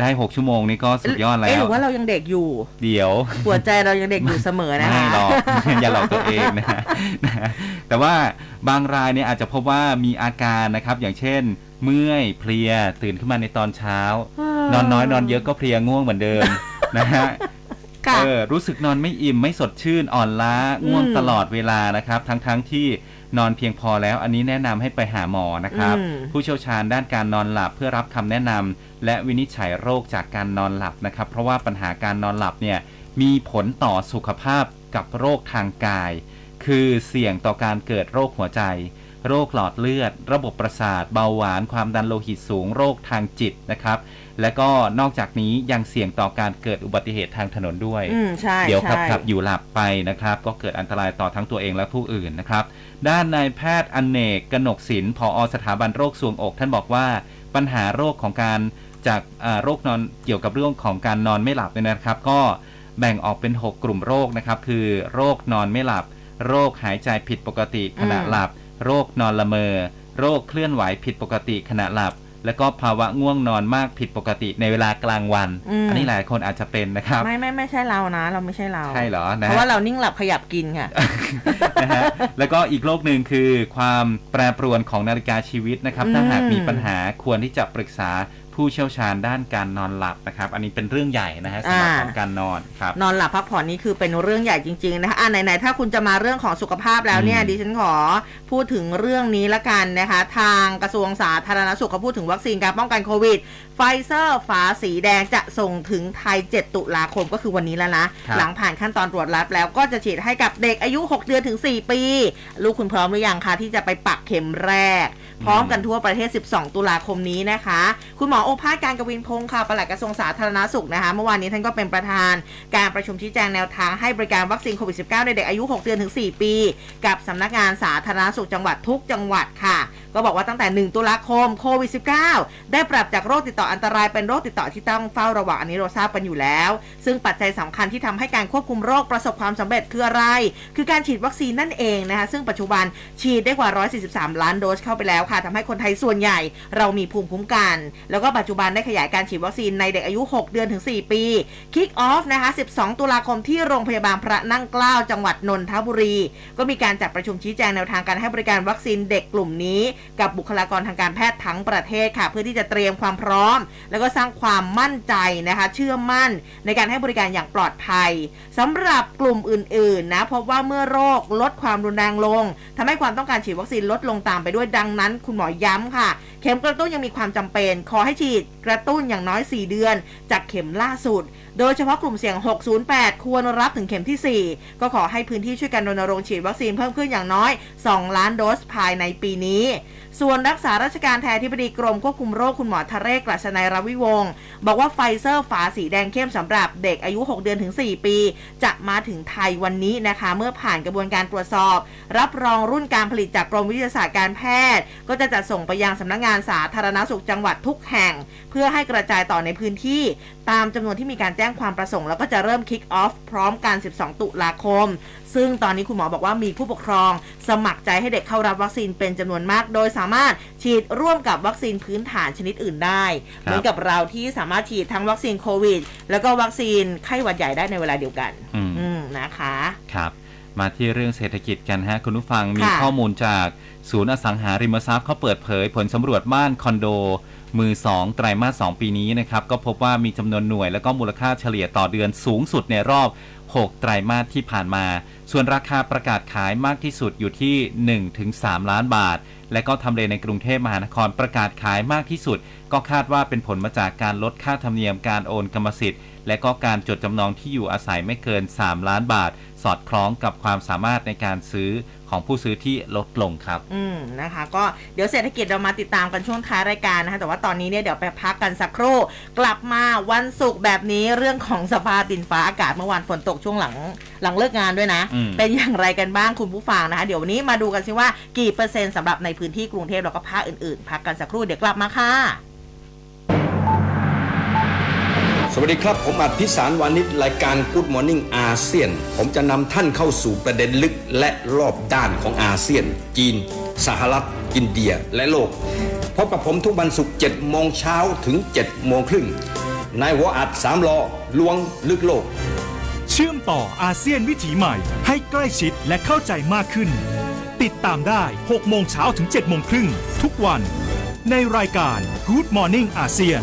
ได้6ชั่วโมงนี่ก็สุดยอดแล้เอ๊ะหวรือว่าเรายังเด็กอยู่ เดี๋ยวหัวใจเรายังเด็กอยู่เสมอนะคะไม่หรอกอย่าหลอกตัวเองนะนะแต่ว่าบางรายเนี่ยอาจจะพบว่ามีอาการนะครับ อย่างเช่น เมื่อยเพลียตื่นขึ้นมาในตอนเช้า นอนน้อยนอนเยอะก็เพลียง่วงเหมือนเดิมนะฮะค่ะเออรู้สึกนอนไม่อิ่มไม่สดชื่นอ่อนล้าง่วงอืมตลอดเวลานะครับ ทั้งๆทที่นอนเพียงพอแล้ว อันนี้แนะนำให้ไปหาหมอนะครับอืมผู้เชี่ยวชาญด้านการนอนหลับเพื่อรับคำแนะนำ และวินิจฉัยโรคจากการนอนหลับนะครับ เพราะว่าปัญหาการนอนหลับเนี่ยมีผลต่อสุขภาพกับโรคทางกาย คือเสี่ยงต่อการเกิดโรคหัวใจ โรคหลอดเลือด ระบบประสาท เบาหวาน ความดันโลหิตสูง โรคทางจิตนะครับ และก็นอกจากนี้ยังเสี่ยงต่อการเกิดอุบัติเหตุทางถนนด้วยอืมใช่เดี๋ยวขับใช่ขับอยู่หลับไปนะครับ ก็เกิดอันตรายต่อทั้งตัวเองและผู้อื่นนะครับ ด้านนายแพทย์อเนกกนกศิลป์ผอสถาบันโรคสวงอก ท่านบอกว่า ปัญหาโรคของการ จากอ่าโรคนอนเกี่ยวกับเรื่องของการนอนไม่หลับเนี่ยนะครับ ก็แบ่งออกเป็น 6 กลุ่มโรคนะครับ คือโรคนอนไม่หลับ โรคหายใจผิดปกติขณะอืมหลับ โรคนอนละเมอ โรคเคลื่อนไหวผิดปกติขณะหลับ แล้วก็ภาวะง่วงนอนมากผิดปกติในเวลากลางวันอืมอันนี้หลายคนอาจจะเป็นนะครับ ไม่ไม่ไม่ใช่เรานะ เราไม่ใช่เราใช่เหรอนะเพราะว่าเรานิ่งหลับขยับกินค่ะนะฮะแล้วก็อีกโรคหนึ่งคือความแปรปรวนของนาฬิกาชีวิตนะครับอืมถ้าหากมีปัญหาควรที่จะปรึกษา ผู้เชี่ยวชาญด้านการนอนหลับนะครับ อันนี้เป็นเรื่องใหญ่นะฮะสำหรับของการนอนครับ นอนหลับพักผ่อนนี่คือเป็นเรื่องใหญ่จริง ๆ นะคะอ่าไหนๆถ้าคุณจะมาเรื่องของสุขภาพแล้วเนี่ยอืมดิฉันขอพูดถึงเรื่องนี้ละกันนะคะ ทางกระทรวงสาธารณสุขเขาพูดถึงวัคซีนการป้องกันโควิดไฟเซอร์ฝาสีแดงจะส่งถึงไทย 7 ตุลาคมก็คือวันนี้แล้วนะครับหลังผ่านขั้นตอนตรวจรับแล้วก็จะฉีดให้กับเด็กอายุ 6 เดือนถึง 4 ปี ลูกคุณพร้อมหรือยังคะที่จะไปปักเข็มแรก พร้อมกันทั่วประเทศ 12 ตุลาคมนี้นะคะ คุณหมอโอภาสการย์กวินพงศ์ค่ะปลัดกระทรวงสาธารณสุขนะคะ เมื่อวานนี้ท่านก็เป็นประธานการประชุมชี้แจงแนวทางให้บริการวัคซีนโควิด -19 ในเด็กอายุ 6 เดือนถึง 4 ปี กับสำนักงานสาธารณสุขจังหวัดทุกจังหวัดค่ะ ก็บอกว่าตั้งแต่ 1 ตุลาคมโควิด -19 ได้ปรับจากโรคติดต่ออันตรายเป็นโรคติดต่อที่ต้องเฝ้าระวังอันนี้เราทราบกันอยู่แล้ว ซึ่งปัจจัยสำคัญที่ทำให้การควบคุมโรคประสบความสำเร็จคืออะไร คือการฉีดวัคซีนนั่นเองนะคะซึ่งปัจจุบันฉีดได้กว่า 143 ล้านโดสเข้าไปแล้วค่ะทำให้คนไทยส่วนใหญ่เรามีภูมิคุ้มกัน แล้วก็ปัจจุบันได้ขยายการฉีดวัคซีนในเด็กอายุ 6 เดือนถึง 4 ปีคิกออฟนะคะ 12 ตุลาคมที่โรงพยาบาลพระนั่งเกล้าจังหวัดนนทบุรี ก็มีการจัดประชุมชี้แจงแนวทางการให้บริการวัคซีนเด็กกลุ่มนี้ กับบุคลากรทางการแพทย์ทั้งประเทศค่ะ เพื่อที่จะเตรียมความพร้อม แล้วก็สร้างความมั่นใจนะคะ เชื่อมั่นในการให้บริการอย่างปลอดภัยสำหรับกลุ่มอื่นๆนะพบว่าเมื่อโรคลดความรุนแรงลงทำให้ความต้องการฉีดวัคซีนลดลงตามไปด้วยดังนั้นคุณหมอย้ำค่ะ เข็มกระตุ้นยังมีความจำเป็น ขอให้ฉีดกระตุ้นอย่างน้อย 4 เดือน จากเข็มล่าสุดโดยเฉพาะกลุ่มเสี่ยง 608 ควรรับถึงเข็มที่ 4 ก็ขอให้พื้นที่ช่วยกันรณรงค์ฉีดวัคซีนเพิ่มขึ้นอย่างน้อย 2 ล้านโดสภายในปีนี้ ส่วนรักษาราชการแทนที่ปดีกรมควบคุมโรคคุณหมอทะเรศกลัชนัยรวิวงศ์บอกว่าไฟเซอร์ฝาสีแดงเข้มสำหรับเด็กอายุ 6 เดือนถึง 4 ปี จะมาถึงไทยวันนี้นะคะ เมื่อผ่านกระบวนการตรวจสอบ รับรองรุ่นการผลิตจากกรมวิทยาศาสตร์การแพทย์ ก็จะจัดส่งไปยังสำนักงานสาธารณสุขจังหวัดทุกแห่ง เพื่อให้กระจายต่อในพื้นที่ ตามจำนวนที่มีการแจ้งความประสงค์แล้วก็จะเริ่มคิกออฟพร้อมกัน 12 ตุลาคม ซึ่งตอนนี้คุณหมอบอกว่ามีผู้ปกครอง สมัครใจให้เด็กเข้ารับวัคซีนเป็นจำนวนมาก โดยสามารถฉีดร่วมกับวัคซีนพื้นฐานชนิดอื่นได้ เหมือนกับเราที่สามารถฉีดทั้งวัคซีนโควิด แล้วก็วัคซีนไข้หวัดใหญ่ได้ในเวลาเดียวกันอืมอืมนะคะครับมาที่เรื่องเศรษฐกิจกันฮะคุณผู้ฟังมีค่ะข้อมูลจากศูนย์อสังหาริมทรัพย์เขาเปิดเผยผลสำรวจบ้านคอนโด มือ 2 ไตรมาส 2 ปีนี้นะครับก็พบว่ามีจำนวนหน่วยแล้วก็มูลค่าเฉลี่ยต่อเดือนสูงสุดในรอบ 6 ไตรมาสที่ผ่านมา ส่วนราคาประกาศขายมากที่สุดอยู่ที่ 1-3 ล้านบาท และก็ทำเลในกรุงเทพมหานครประกาศขายมากที่สุด ก็คาดว่าเป็นผลมาจากการลดค่าธรรมเนียมการโอนกรรมสิทธิ์ และก็การจดจำนองที่อยู่อาศัยไม่เกิน 3 ล้านบาท สอดคล้องกับความสามารถในการซื้อของผู้ซื้อที่ลดลงครับ อืมนะคะ ก็เดี๋ยวเศรษฐกิจเรามาติดตามกันช่วงท้ายรายการนะคะ แต่ว่าตอนนี้เนี่ยเดี๋ยวไปพักกันสักครู่ กลับมาวันศุกร์แบบนี้เรื่องของสภาพดินฟ้าอากาศเมื่อวานฝนตกช่วงหลังหลังเลิกงานด้วยนะอืมเป็นอย่างไรกันบ้างคุณผู้ฟังนะคะ เดี๋ยววันนี้มาดูกันสิว่ากี่เปอร์เซ็นต์สำหรับในพื้นที่กรุงเทพแล้วก็ภาคอื่นๆ พักกันสักครู่เดี๋ยวกลับมาค่ะ สวัสดีครับ ผมอัดพิสารวานิชรายการ Good Morning อาเซียน ผมจะนำท่านเข้าสู่ประเด็นลึกและรอบด้านของอาเซียน จีน สหรัฐ อินเดียและโลก พบกับผมทุกวันศุกร์7โมงเช้าถึง7โมงครึ่งในหัวอัดสามลอลวงลึกโลก เชื่อมต่ออาเซียนวิถีใหม่ ให้ใกล้ชิดและเข้าใจมากขึ้น ติดตามได้6โมงเช้าถึง7โมงครึ่งทุกวัน ในรายการ Good Morning อาเซียน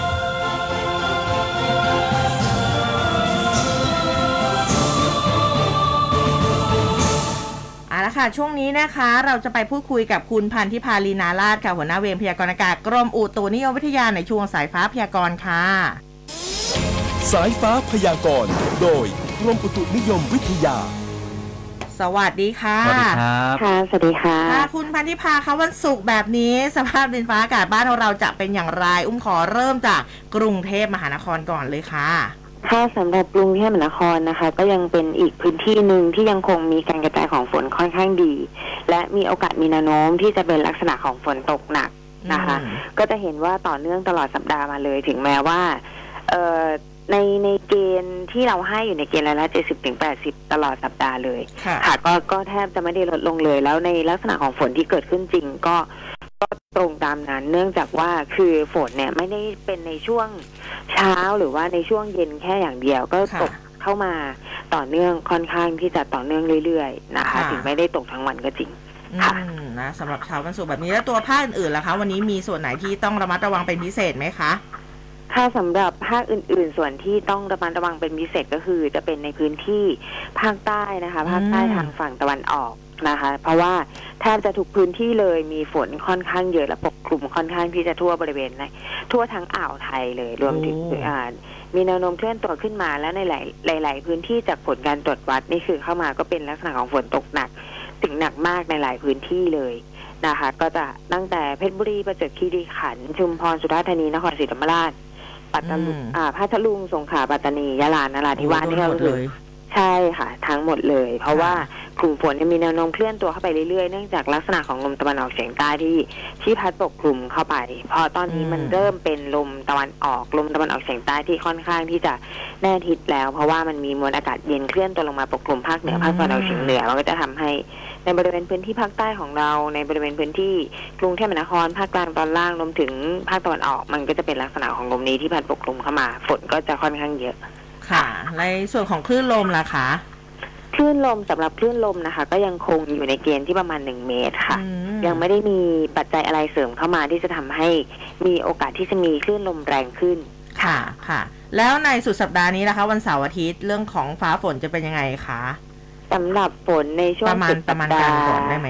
ค่ะ ช่วงนี้นะคะ เราจะไปพูดคุยกับคุณพันธิพาลีนาราชค่ะ หัวหน้าเวรพยากรณ์อากาศกรมอุตุนิยมวิทยาในช่วงสายฟ้าพยากรณ์ค่ะ สายฟ้าพยากรณ์โดยกรมอุตุนิยมวิทยา สวัสดีค่ะสวัสดีครับค่ะ สวัสดีค่ะค่ะคุณพันธิพาคะวันศุกร์แบบนี้สภาพดินฟ้าอากาศบ้านเราจะเป็นอย่างไร อุ้มขอเริ่มจากกรุงเทพมหานครก่อนเลยค่ะ ถ้าสำหรับกรุงเทพมหานครนะคะ ก็ยังเป็นอีกพื้นที่หนึ่งที่ยังคงมีการกระจายของฝนค่อนข้างดี และมีโอกาสมีแนวโน้มที่จะเป็นลักษณะของฝนตกหนักนะคะอืมก็จะเห็นว่าต่อเนื่องตลอดสัปดาห์มาเลย ถึงแม้ว่า เอ่อในในเกณฑ์ที่เราให้อยู่ในเกณฑ์ละเจ็ดสิบถึงแปดสิบตลอดสัปดาห์เลย ค่ะค่ะก็ก็แทบจะไม่ได้ลดลงเลย แล้วในลักษณะของฝนที่เกิดขึ้นจริง ก็ก็ ตรงตามนั้นเนื่องจากว่าคือฝนเนี่ยไม่ได้เป็นในช่วงเช้าหรือว่าในช่วงเย็นแค่อย่างเดียวก็ค่ะตกเข้ามาต่อเนื่องค่อนข้างที่จะต่อเนื่องเรื่อยๆนะคะค่ะถึงไม่ได้ตกทั้งวันก็จริงอืค่ะมนะสำหรับเช้าวันศุกร์แบบนี้แล้วตัวภาคอื่นๆล่ะคะ วันนี้มีส่วนไหนที่ต้องระมัดระวังเป็นพิเศษไหมคะถ้าสำหรับภาคอื่น ๆ ส่วนที่ต้องระมัดระวังเป็นพิเศษก็คือ จะเป็นในพื้นที่ภาคใต้นะคะ ภาคใต้อืมทางฝั่งตะวันออก นะคะ เพราะว่าแทบจะทุกพื้นที่เลยมีฝนค่อนข้างเยอะและปกคลุมค่อนข้างที่จะทั่วบริเวณในทั่วทั้งอ่าวไทยเลยรวมถึงอ่ามีแนวโน้มเคลื่อนตัวขึ้นมาแล้วในหลายหลายๆพื้นที่จากผลการตรวจวัดนี่คือเข้ามาก็เป็นลักษณะของฝนตกหนัก ถึงหนักมากในหลายพื้นที่เลยนะคะ ก็จะตั้งแต่เพชรบุรีประจวบคีรีขันธ์ชุมพรสุราษฎร์ธานีนครศรีธรรมราชปัตตานีอืมอ่าพัทลุงสงขลาปัตตานียะลานราธิวาสโอ้นี่โดนหก็มดคืเลอย ใช่ค่ะ ทั้งหมดเลย เพราะค่ะว่ากลุ่มฝนเนี่ยมีแนวโน้มเคลื่อนตัวเข้าไปเรื่อยๆ เนื่องจากลักษณะของลมตะวันออกเฉียงใต้ที่ที่พัดปกคลุมเข้าไป พอตอนนี้มันเริ่มเป็นลมตะวันออกลมตะวันออกเฉียงใต้ที่ค่อนข้างที่จะแน่ทิศแล้ว เพราะว่ามันมีมวลอากาศเย็นเคลื่อนตัวลงมาปกคลุมภาคเหนือภาคตะวันออกเฉียงเหนือมันก็จะทำให้ในบริเวณพื้นที่ภาคใต้ของเราในบริเวณพื้นที่กรุงเทพมหานครภาคกลางตอนล่างรวมถึงภาคตะวันออก มันก็จะเป็นลักษณะของลมนี้ที่พัดปกคลุมเข้ามา ฝนก็จะค่อนข้างเยอะ ค่ะ ในส่วนของคลื่นลมล่ะคะคลื่นลมสำหรับคลื่นลมนะคะ ก็ยังคงอยู่ในเกณฑ์ที่ประมาณหนึ่งเมตรค่ะอืยังไม่ได้มีปัจจัยอะไรเสริมเข้ามาที่จะทำให้มีโอกาสที่จะมีคลื่นลมแรงขึ้นค่ะค่ะ แล้วในสุดสัปดาห์นี้นะคะ วันเสาร์อาทิตย์เรื่องของฟ้าฝนจะเป็นยังไงคะสำหรับฝนในช่วปงระมาณสุดประมาณสัปกลางดห์ก่อนได้ไหม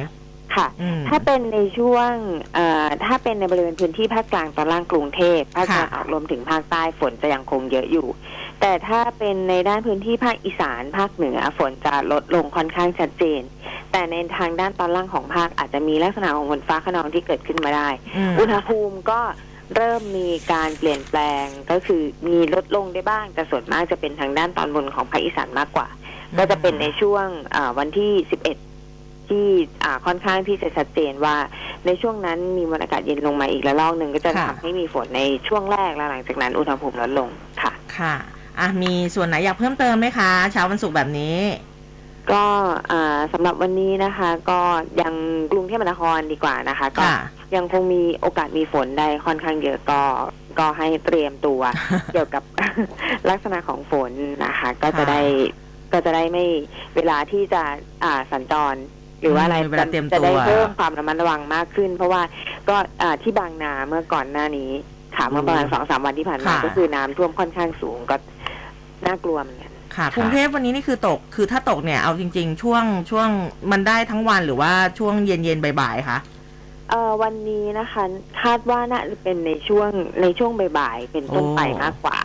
ค่ะอืมถ้าเป็นในช่วงเอ่อถ้าเป็นในบริเวณพื้นที่ภาคกลางตอนล่างกรุงเทพภาคตะวันออกรวมถึงภาคใต้ฝนจะยังคงเยอะอยู่ แต่ถ้าเป็นในด้านพื้นที่ภาคอีสานภาคเหนือฝนจะลดลงค่อนข้างชัดเจน แต่ในทางด้านตอนล่างของภาคอาจจะมีลักษณะของฝนฟ้าขนองที่เกิดขึ้นมาได้อืมอุณหภูมิก็เริ่มมีการเปลี่ยนแปลงก็คือมีลดลงได้บ้าง แต่ส่วนมากจะเป็นทางด้านตอนบนของภาคอีสานมากกว่า ก็จะเป็นในช่วงอ่าวันที่11ที่อ่าค่อนข้างที่จะชัดเจนว่าในช่วงนั้นมีมวลอากาศเย็นลงมาอีกระลอกหนึ่งก็จะค่ะทำให้มีฝนในช่วงแรกแล้วหลังจากนั้นอุณหภูมิลดลงค่ะค่ะ อะมีส่วนไหนอยากเพิ่มเติมไหมคะ เช้าวันศุกร์แบบนี้ ก็อ่าสำหรับวันนี้นะคะ ก็ยังกรุงเทพมหานครดีกว่านะคะ ก็ค่ะยังคงมีโอกาสมีฝนได้ค่อนข้างเยอะก็ก็ให้เตรียมตัว เกี่ยวกับลักษณะของฝนนะคะ ก็จะค่ะได้ก็จะได้ไม่เวลาที่จะอ่าสัญจรหรือว่าอะไรอืมเวลาเตรียมจะได้ตัวเพิ่มความระมัดระวังมากขึ้น เพราะว่าก็อ่าที่บางนาเมื่อก่อนหน้านี้ค่ะเมื่อประมาณสองสามวันที่ผ่านมาค่ะก็คือน้ำท่วมค่อนข้างสูงก็ น่ากลัวเหมือนกันค่ะกรุงเทพวันนี้นี่คือตกคือถ้าตกเนี่ยเอาจริง ๆ ช่วงช่วงมันได้ทั้งวันหรือว่าช่วงเย็นเย็นๆบ่ายๆคะเอ่อวันนี้นะคะคาดว่าน่าจะเป็นในช่วงในช่วงบ่ายๆเป็นต้นไปโอ้มากกว่า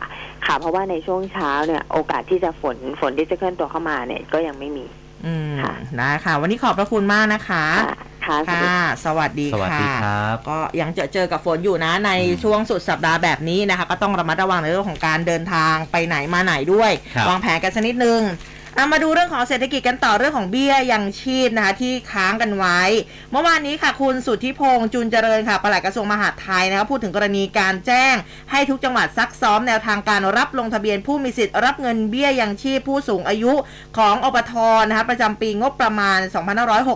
ค่ะ เพราะว่าในช่วงเช้าเนี่ย โอกาสที่จะฝนฝนที่จะเคลื่อนตัวเข้ามาเนี่ยก็ยังไม่มี อืมค่ะได้ค่ะวันนี้ขอบพระคุณมากนะคะ ค่ะค่ะสวัสดีค่ะ สวัสดีสวัสค่ะดีครับ ก็ยังเจอเจอกับฝนอยู่นะในช่วงสุดสัปดาห์แบบนี้นะคะ ก็ต้องระมัดระวังในเรื่องของการเดินทางไปไหนมาไหนด้วย ครับวางแผนกันสักนิดนึง เอามาดูเรื่องของเศรษฐกิจกันต่อเรื่องของเบี้ยยังชีพนะคะที่ค้างกันไว้ เมื่อวานนี้ค่ะคุณสุทธิพงษ์จุนเจริญค่ะปลัดกระทรวงมหาดไทยนะคะพูดถึงกรณีการแจ้ง ให้ทุกจังหวัดซักซ้อมแนวทางการรับลงทะเบียนผู้มีสิทธิ์รับเงินเบี้ยยังชีพผู้สูงอายุของอบทนะคะประจำปีงบประมาณ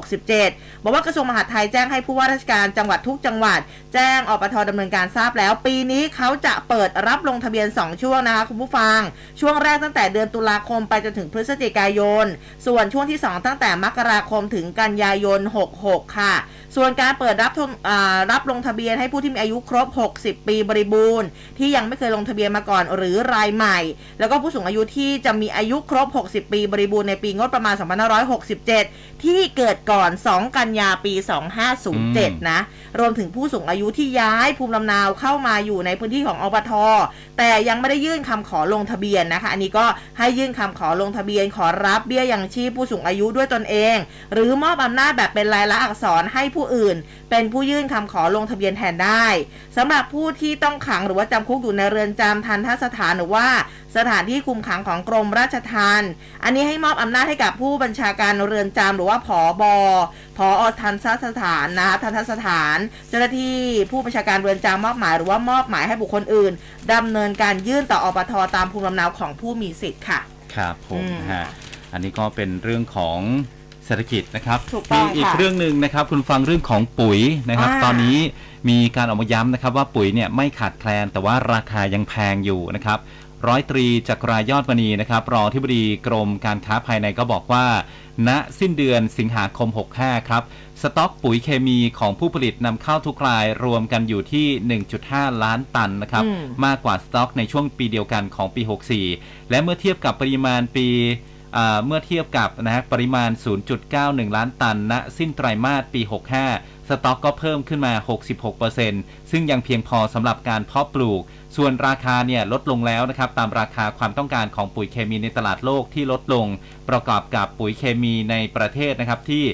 2567 บอกว่ากระทรวงมหาดไทยแจ้งให้ผู้ว่าราชการจังหวัดทุกจังหวัด แจ้งอบทดำเนินการทราบแล้ว ปีนี้เขาจะเปิดรับลงทะเบียน 2 ช่วงนะคะคุณผู้ฟัง ช่วงแรกตั้งแต่เดือนตุลาคมไปจนถึงพฤศจิกายน ส่วนช่วงที่ 2 ตั้งแต่มกราคมถึงกันยายน 66 ค่ะ ส่วนการเปิดรับรับลงทะเบียนให้ผู้ที่มีอายุครบ 60 ปีบริบูรณ์ ที่ยังไม่เคยลงทะเบียนมาก่อนหรือรายใหม่ แล้วก็ผู้สูงอายุที่จะมีอายุครบ 60 ปีบริบูรณ์ในปีงบประมาณ 2567 ที่เกิดก่อน 2 กันยาปี 2507 นะ รวมถึงผู้สูงอายุที่ย้ายภูมิลำเนาเข้ามาอยู่ในพื้นที่ของอบทแต่ยังไม่ได้ยื่นคำขอลงทะเบียนนะคะ อันนี้ก็ให้ยื่นคำขอลงทะเบียนขอรับเบี้ยยังชีพผู้สูงอายุด้วยตนเอง หรือมอบอำนาจแบบเป็นลายลักษณ์อักษรให้ผู้อื่น เป็นผู้ยื่นคำขอลงทะเบียนแทนได้สำหรับผู้ที่ต้องขังหรือว่าจำคุกอยู่ในเรือนจำทันทสถานหรือว่าสถานที่คุมขังของกรมราชทัณฑ์อันนี้ให้มอบอำนาจให้กับผู้บัญชาการเรือนจำหรือว่าผอบอพอทันทสถานนะคะทันทสถาน เจ้าหน้าที่ผู้บัญชาการเรือนจำมอบหมายหรือว่ามอบหมายให้บุคคลอื่นดำเนินการยื่นต่ออปทตามภูมิลำเนาของผู้มีสิทธิ์ค่ะ ครับผมอืมฮะอันนี้ก็เป็นเรื่องของเศรษฐกิจนะครับถูกต้องมีอีกค่ะเรื่องหนึ่งนะครับ คุณฟังเรื่องของปุ๋ยนะครับอ่าตอนนี้มีการออกมาย้ำนะครับว่าปุ๋ยเนี่ยไม่ขาดแคลน แต่ว่าราคายังแพงอยู่นะครับร้อยตรีจักรายอดมณีนะครับรองที่บดีกรมการค้าภายในก็บอกว่า ณสิ้นเดือนสิงหาคม 65 ครับ สต็อกปุ๋ยเคมีของผู้ผลิตนำเข้าทุกรายรวมกันอยู่ที่ 1.5 ล้านตันนะครับอืมมากกว่าสต็อกในช่วงปีเดียวกันของปี 64 และเมื่อเทียบกับปริมาณปีอ่าเมื่อเทียบกับนะฮะปริมาณ 0.91 ล้านตันณสิ้นไตรมาสปี 65 สต็อกก็เพิ่มขึ้นมา 66%ซึ่งยังเพียงพอสำหรับการเพาะปลูก ส่วนราคาเนี่ยลดลงแล้วนะครับตามราคาความต้องการของปุ๋ยเคมีในตลาดโลกที่ลดลง ประกอบกับปุ๋ยเคมีในประเทศนะครับที่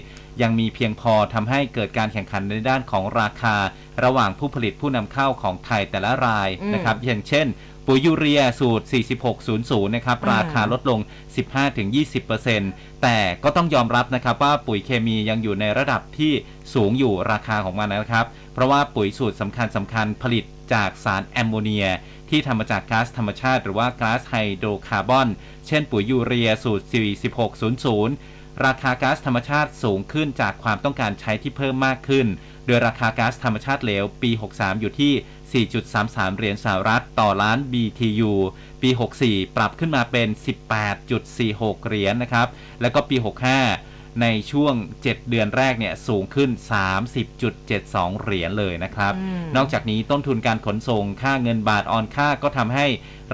ยังมีเพียงพอทำให้เกิดการแข่งขันในด้านของราคา ระหว่างผู้ผลิตผู้นำเข้าของไทยแต่ละรายอืมนะครับอย่างเช่น ปุ๋ยยูเรียสูตร 4600 นะครับอืมราคาลดลง 15-20%แต่ก็ต้องยอมรับนะครับว่าปุ๋ยเคมียังอยู่ในระดับที่สูงอยู่ราคาของมันนะครับ เพราะว่าปุ๋ยสูตรสำคัญสำคัญผลิต จากสารแอมโมเนีย ที่ทำมาจากก๊าซธรรมชาติ หรือว่าก๊าซไฮโดรคาร์บอน เช่นปุ๋ยยูเรียสูตร 4600 ราคาก๊าซธรรมชาติสูงขึ้นจากความต้องการใช้ที่เพิ่มมากขึ้น โดยราคาก๊าซธรรมชาติเหลวปี 63 อยู่ที่4.33 เหรียญสหรัฐต่อล้าน BTU ปี 64 ปรับขึ้นมาเป็น 18.46 เหรียญนะครับ แล้วก็ปี 65 ในช่วง 7 เดือนแรกเนี่ยสูงขึ้น 30.72 เหรียญเลยนะครับอืมนอกจากนี้ต้นทุนการขนส่งค่าเงินบาทออนค่าก็ทำให้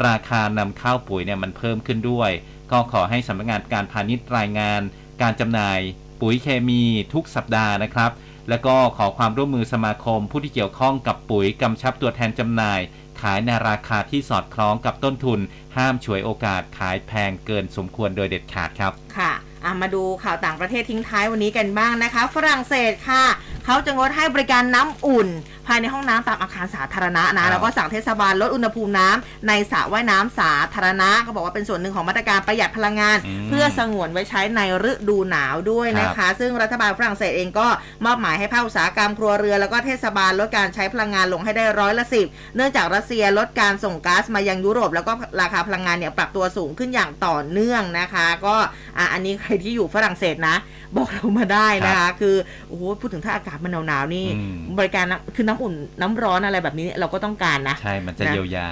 ราคานำเข้าปุ๋ยเนี่ยมันเพิ่มขึ้นด้วย ก็ขอให้สำนักงานการพาณิชย์รายงาน การจำหน่ายปุ๋ยเคมีทุกสัปดาห์นะครับ แล้วก็ขอความร่วมมือสมาคมผู้ที่เกี่ยวข้องกับปุ๋ยกำชับตัวแทนจำหน่าย ขายในราคาที่สอดคล้องกับต้นทุน ห้ามฉวยโอกาสขายแพงเกินสมควรโดยเด็ดขาดครับ ค่ะอะมาดูข่าวต่างประเทศทิ้งท้ายวันนี้กันบ้างนะคะ ฝรั่งเศสค่ะ เขาจะงดให้บริการน้ำอุ่น ภายในห้องน้ำตามอาคารสาธารณะครันะบแล้วก็สั่งเทศบาลลดอุณหภูมิน้ำในสระว่ายน้ำสาธารณะเขาบอกว่าเป็นส่วนหนึ่งของมาตรการประหยัดพลังงานอืมเพื่อสงวนไว้ใช้ในฤดูหนาวด้วยนะครัคะบซึ่งรัฐบาลฝรั่งเศสเองก็มอบหมายให้ภาคอุตสาหกรรมครัวเรือนแล้วก็เทศบาลลดการใช้พลังงานลงให้ได้ร้อยละสิบเนื่องจากรัสเซียลดการส่งก๊าซมายังยุโรป แล้วก็ราคาพลังงานเนี่ยปรับตัวสูงขึ้นอย่างต่อเนื่องนะคะ ก็อะอันนี้ใครที่อยู่ฝรั่งเศสนะ บอกเรามาได้นะคะ คือโอ้โหพูดถึงถ้าอากาศมันหนาวๆนี่อืมบริการน้ำคือน้ำอุ่นน้ำร้อนอะไรแบบนี้เราก็ต้องการนะใช่มันจะนะเยียวยา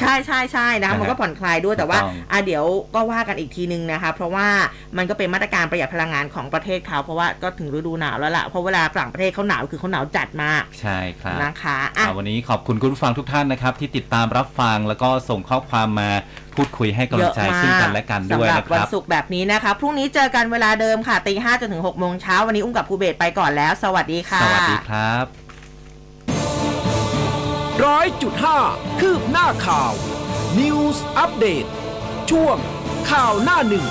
ใช่ใช่ใช่นะนะฮะมันก็ผ่อนคลายด้วยแต่ว่าถูกต้องอะเดี๋ยวก็ว่ากันอีกทีนึงนะคะ เพราะว่ามันก็เป็นมาตรการประหยัดพลังงานของประเทศเขาเพราะว่าก็ถึงฤดูหนาวแล้วล่ะเพราะเวลาต่างประเทศเขาหนาวคือเขาหนาวจัดมากใช่ครับนะคะอะอ่าวันนี้ขอบคุณคุณผู้ฟังทุกท่านนะครับ ที่ติดตามรับฟังแล้วก็ส่งข้อความมา พูดคุยให้กำลังใจซึ่งกันและกันด้วยสำหรับนะควันรับศุกร์แบบนี้นะคะพรุ่งนี้เจอกันเวลาเดิมค่ะตีห้าจนถึงหกโมงเช้าวันนี้อุ้มกับภูเบศไปก่อนแล้ว สวัสดีค่ะสวัสดีครับร้อยจุดห้าคืบหน้าข่าว News อัปเดตช่วงข่าวหน้าหนึ่ง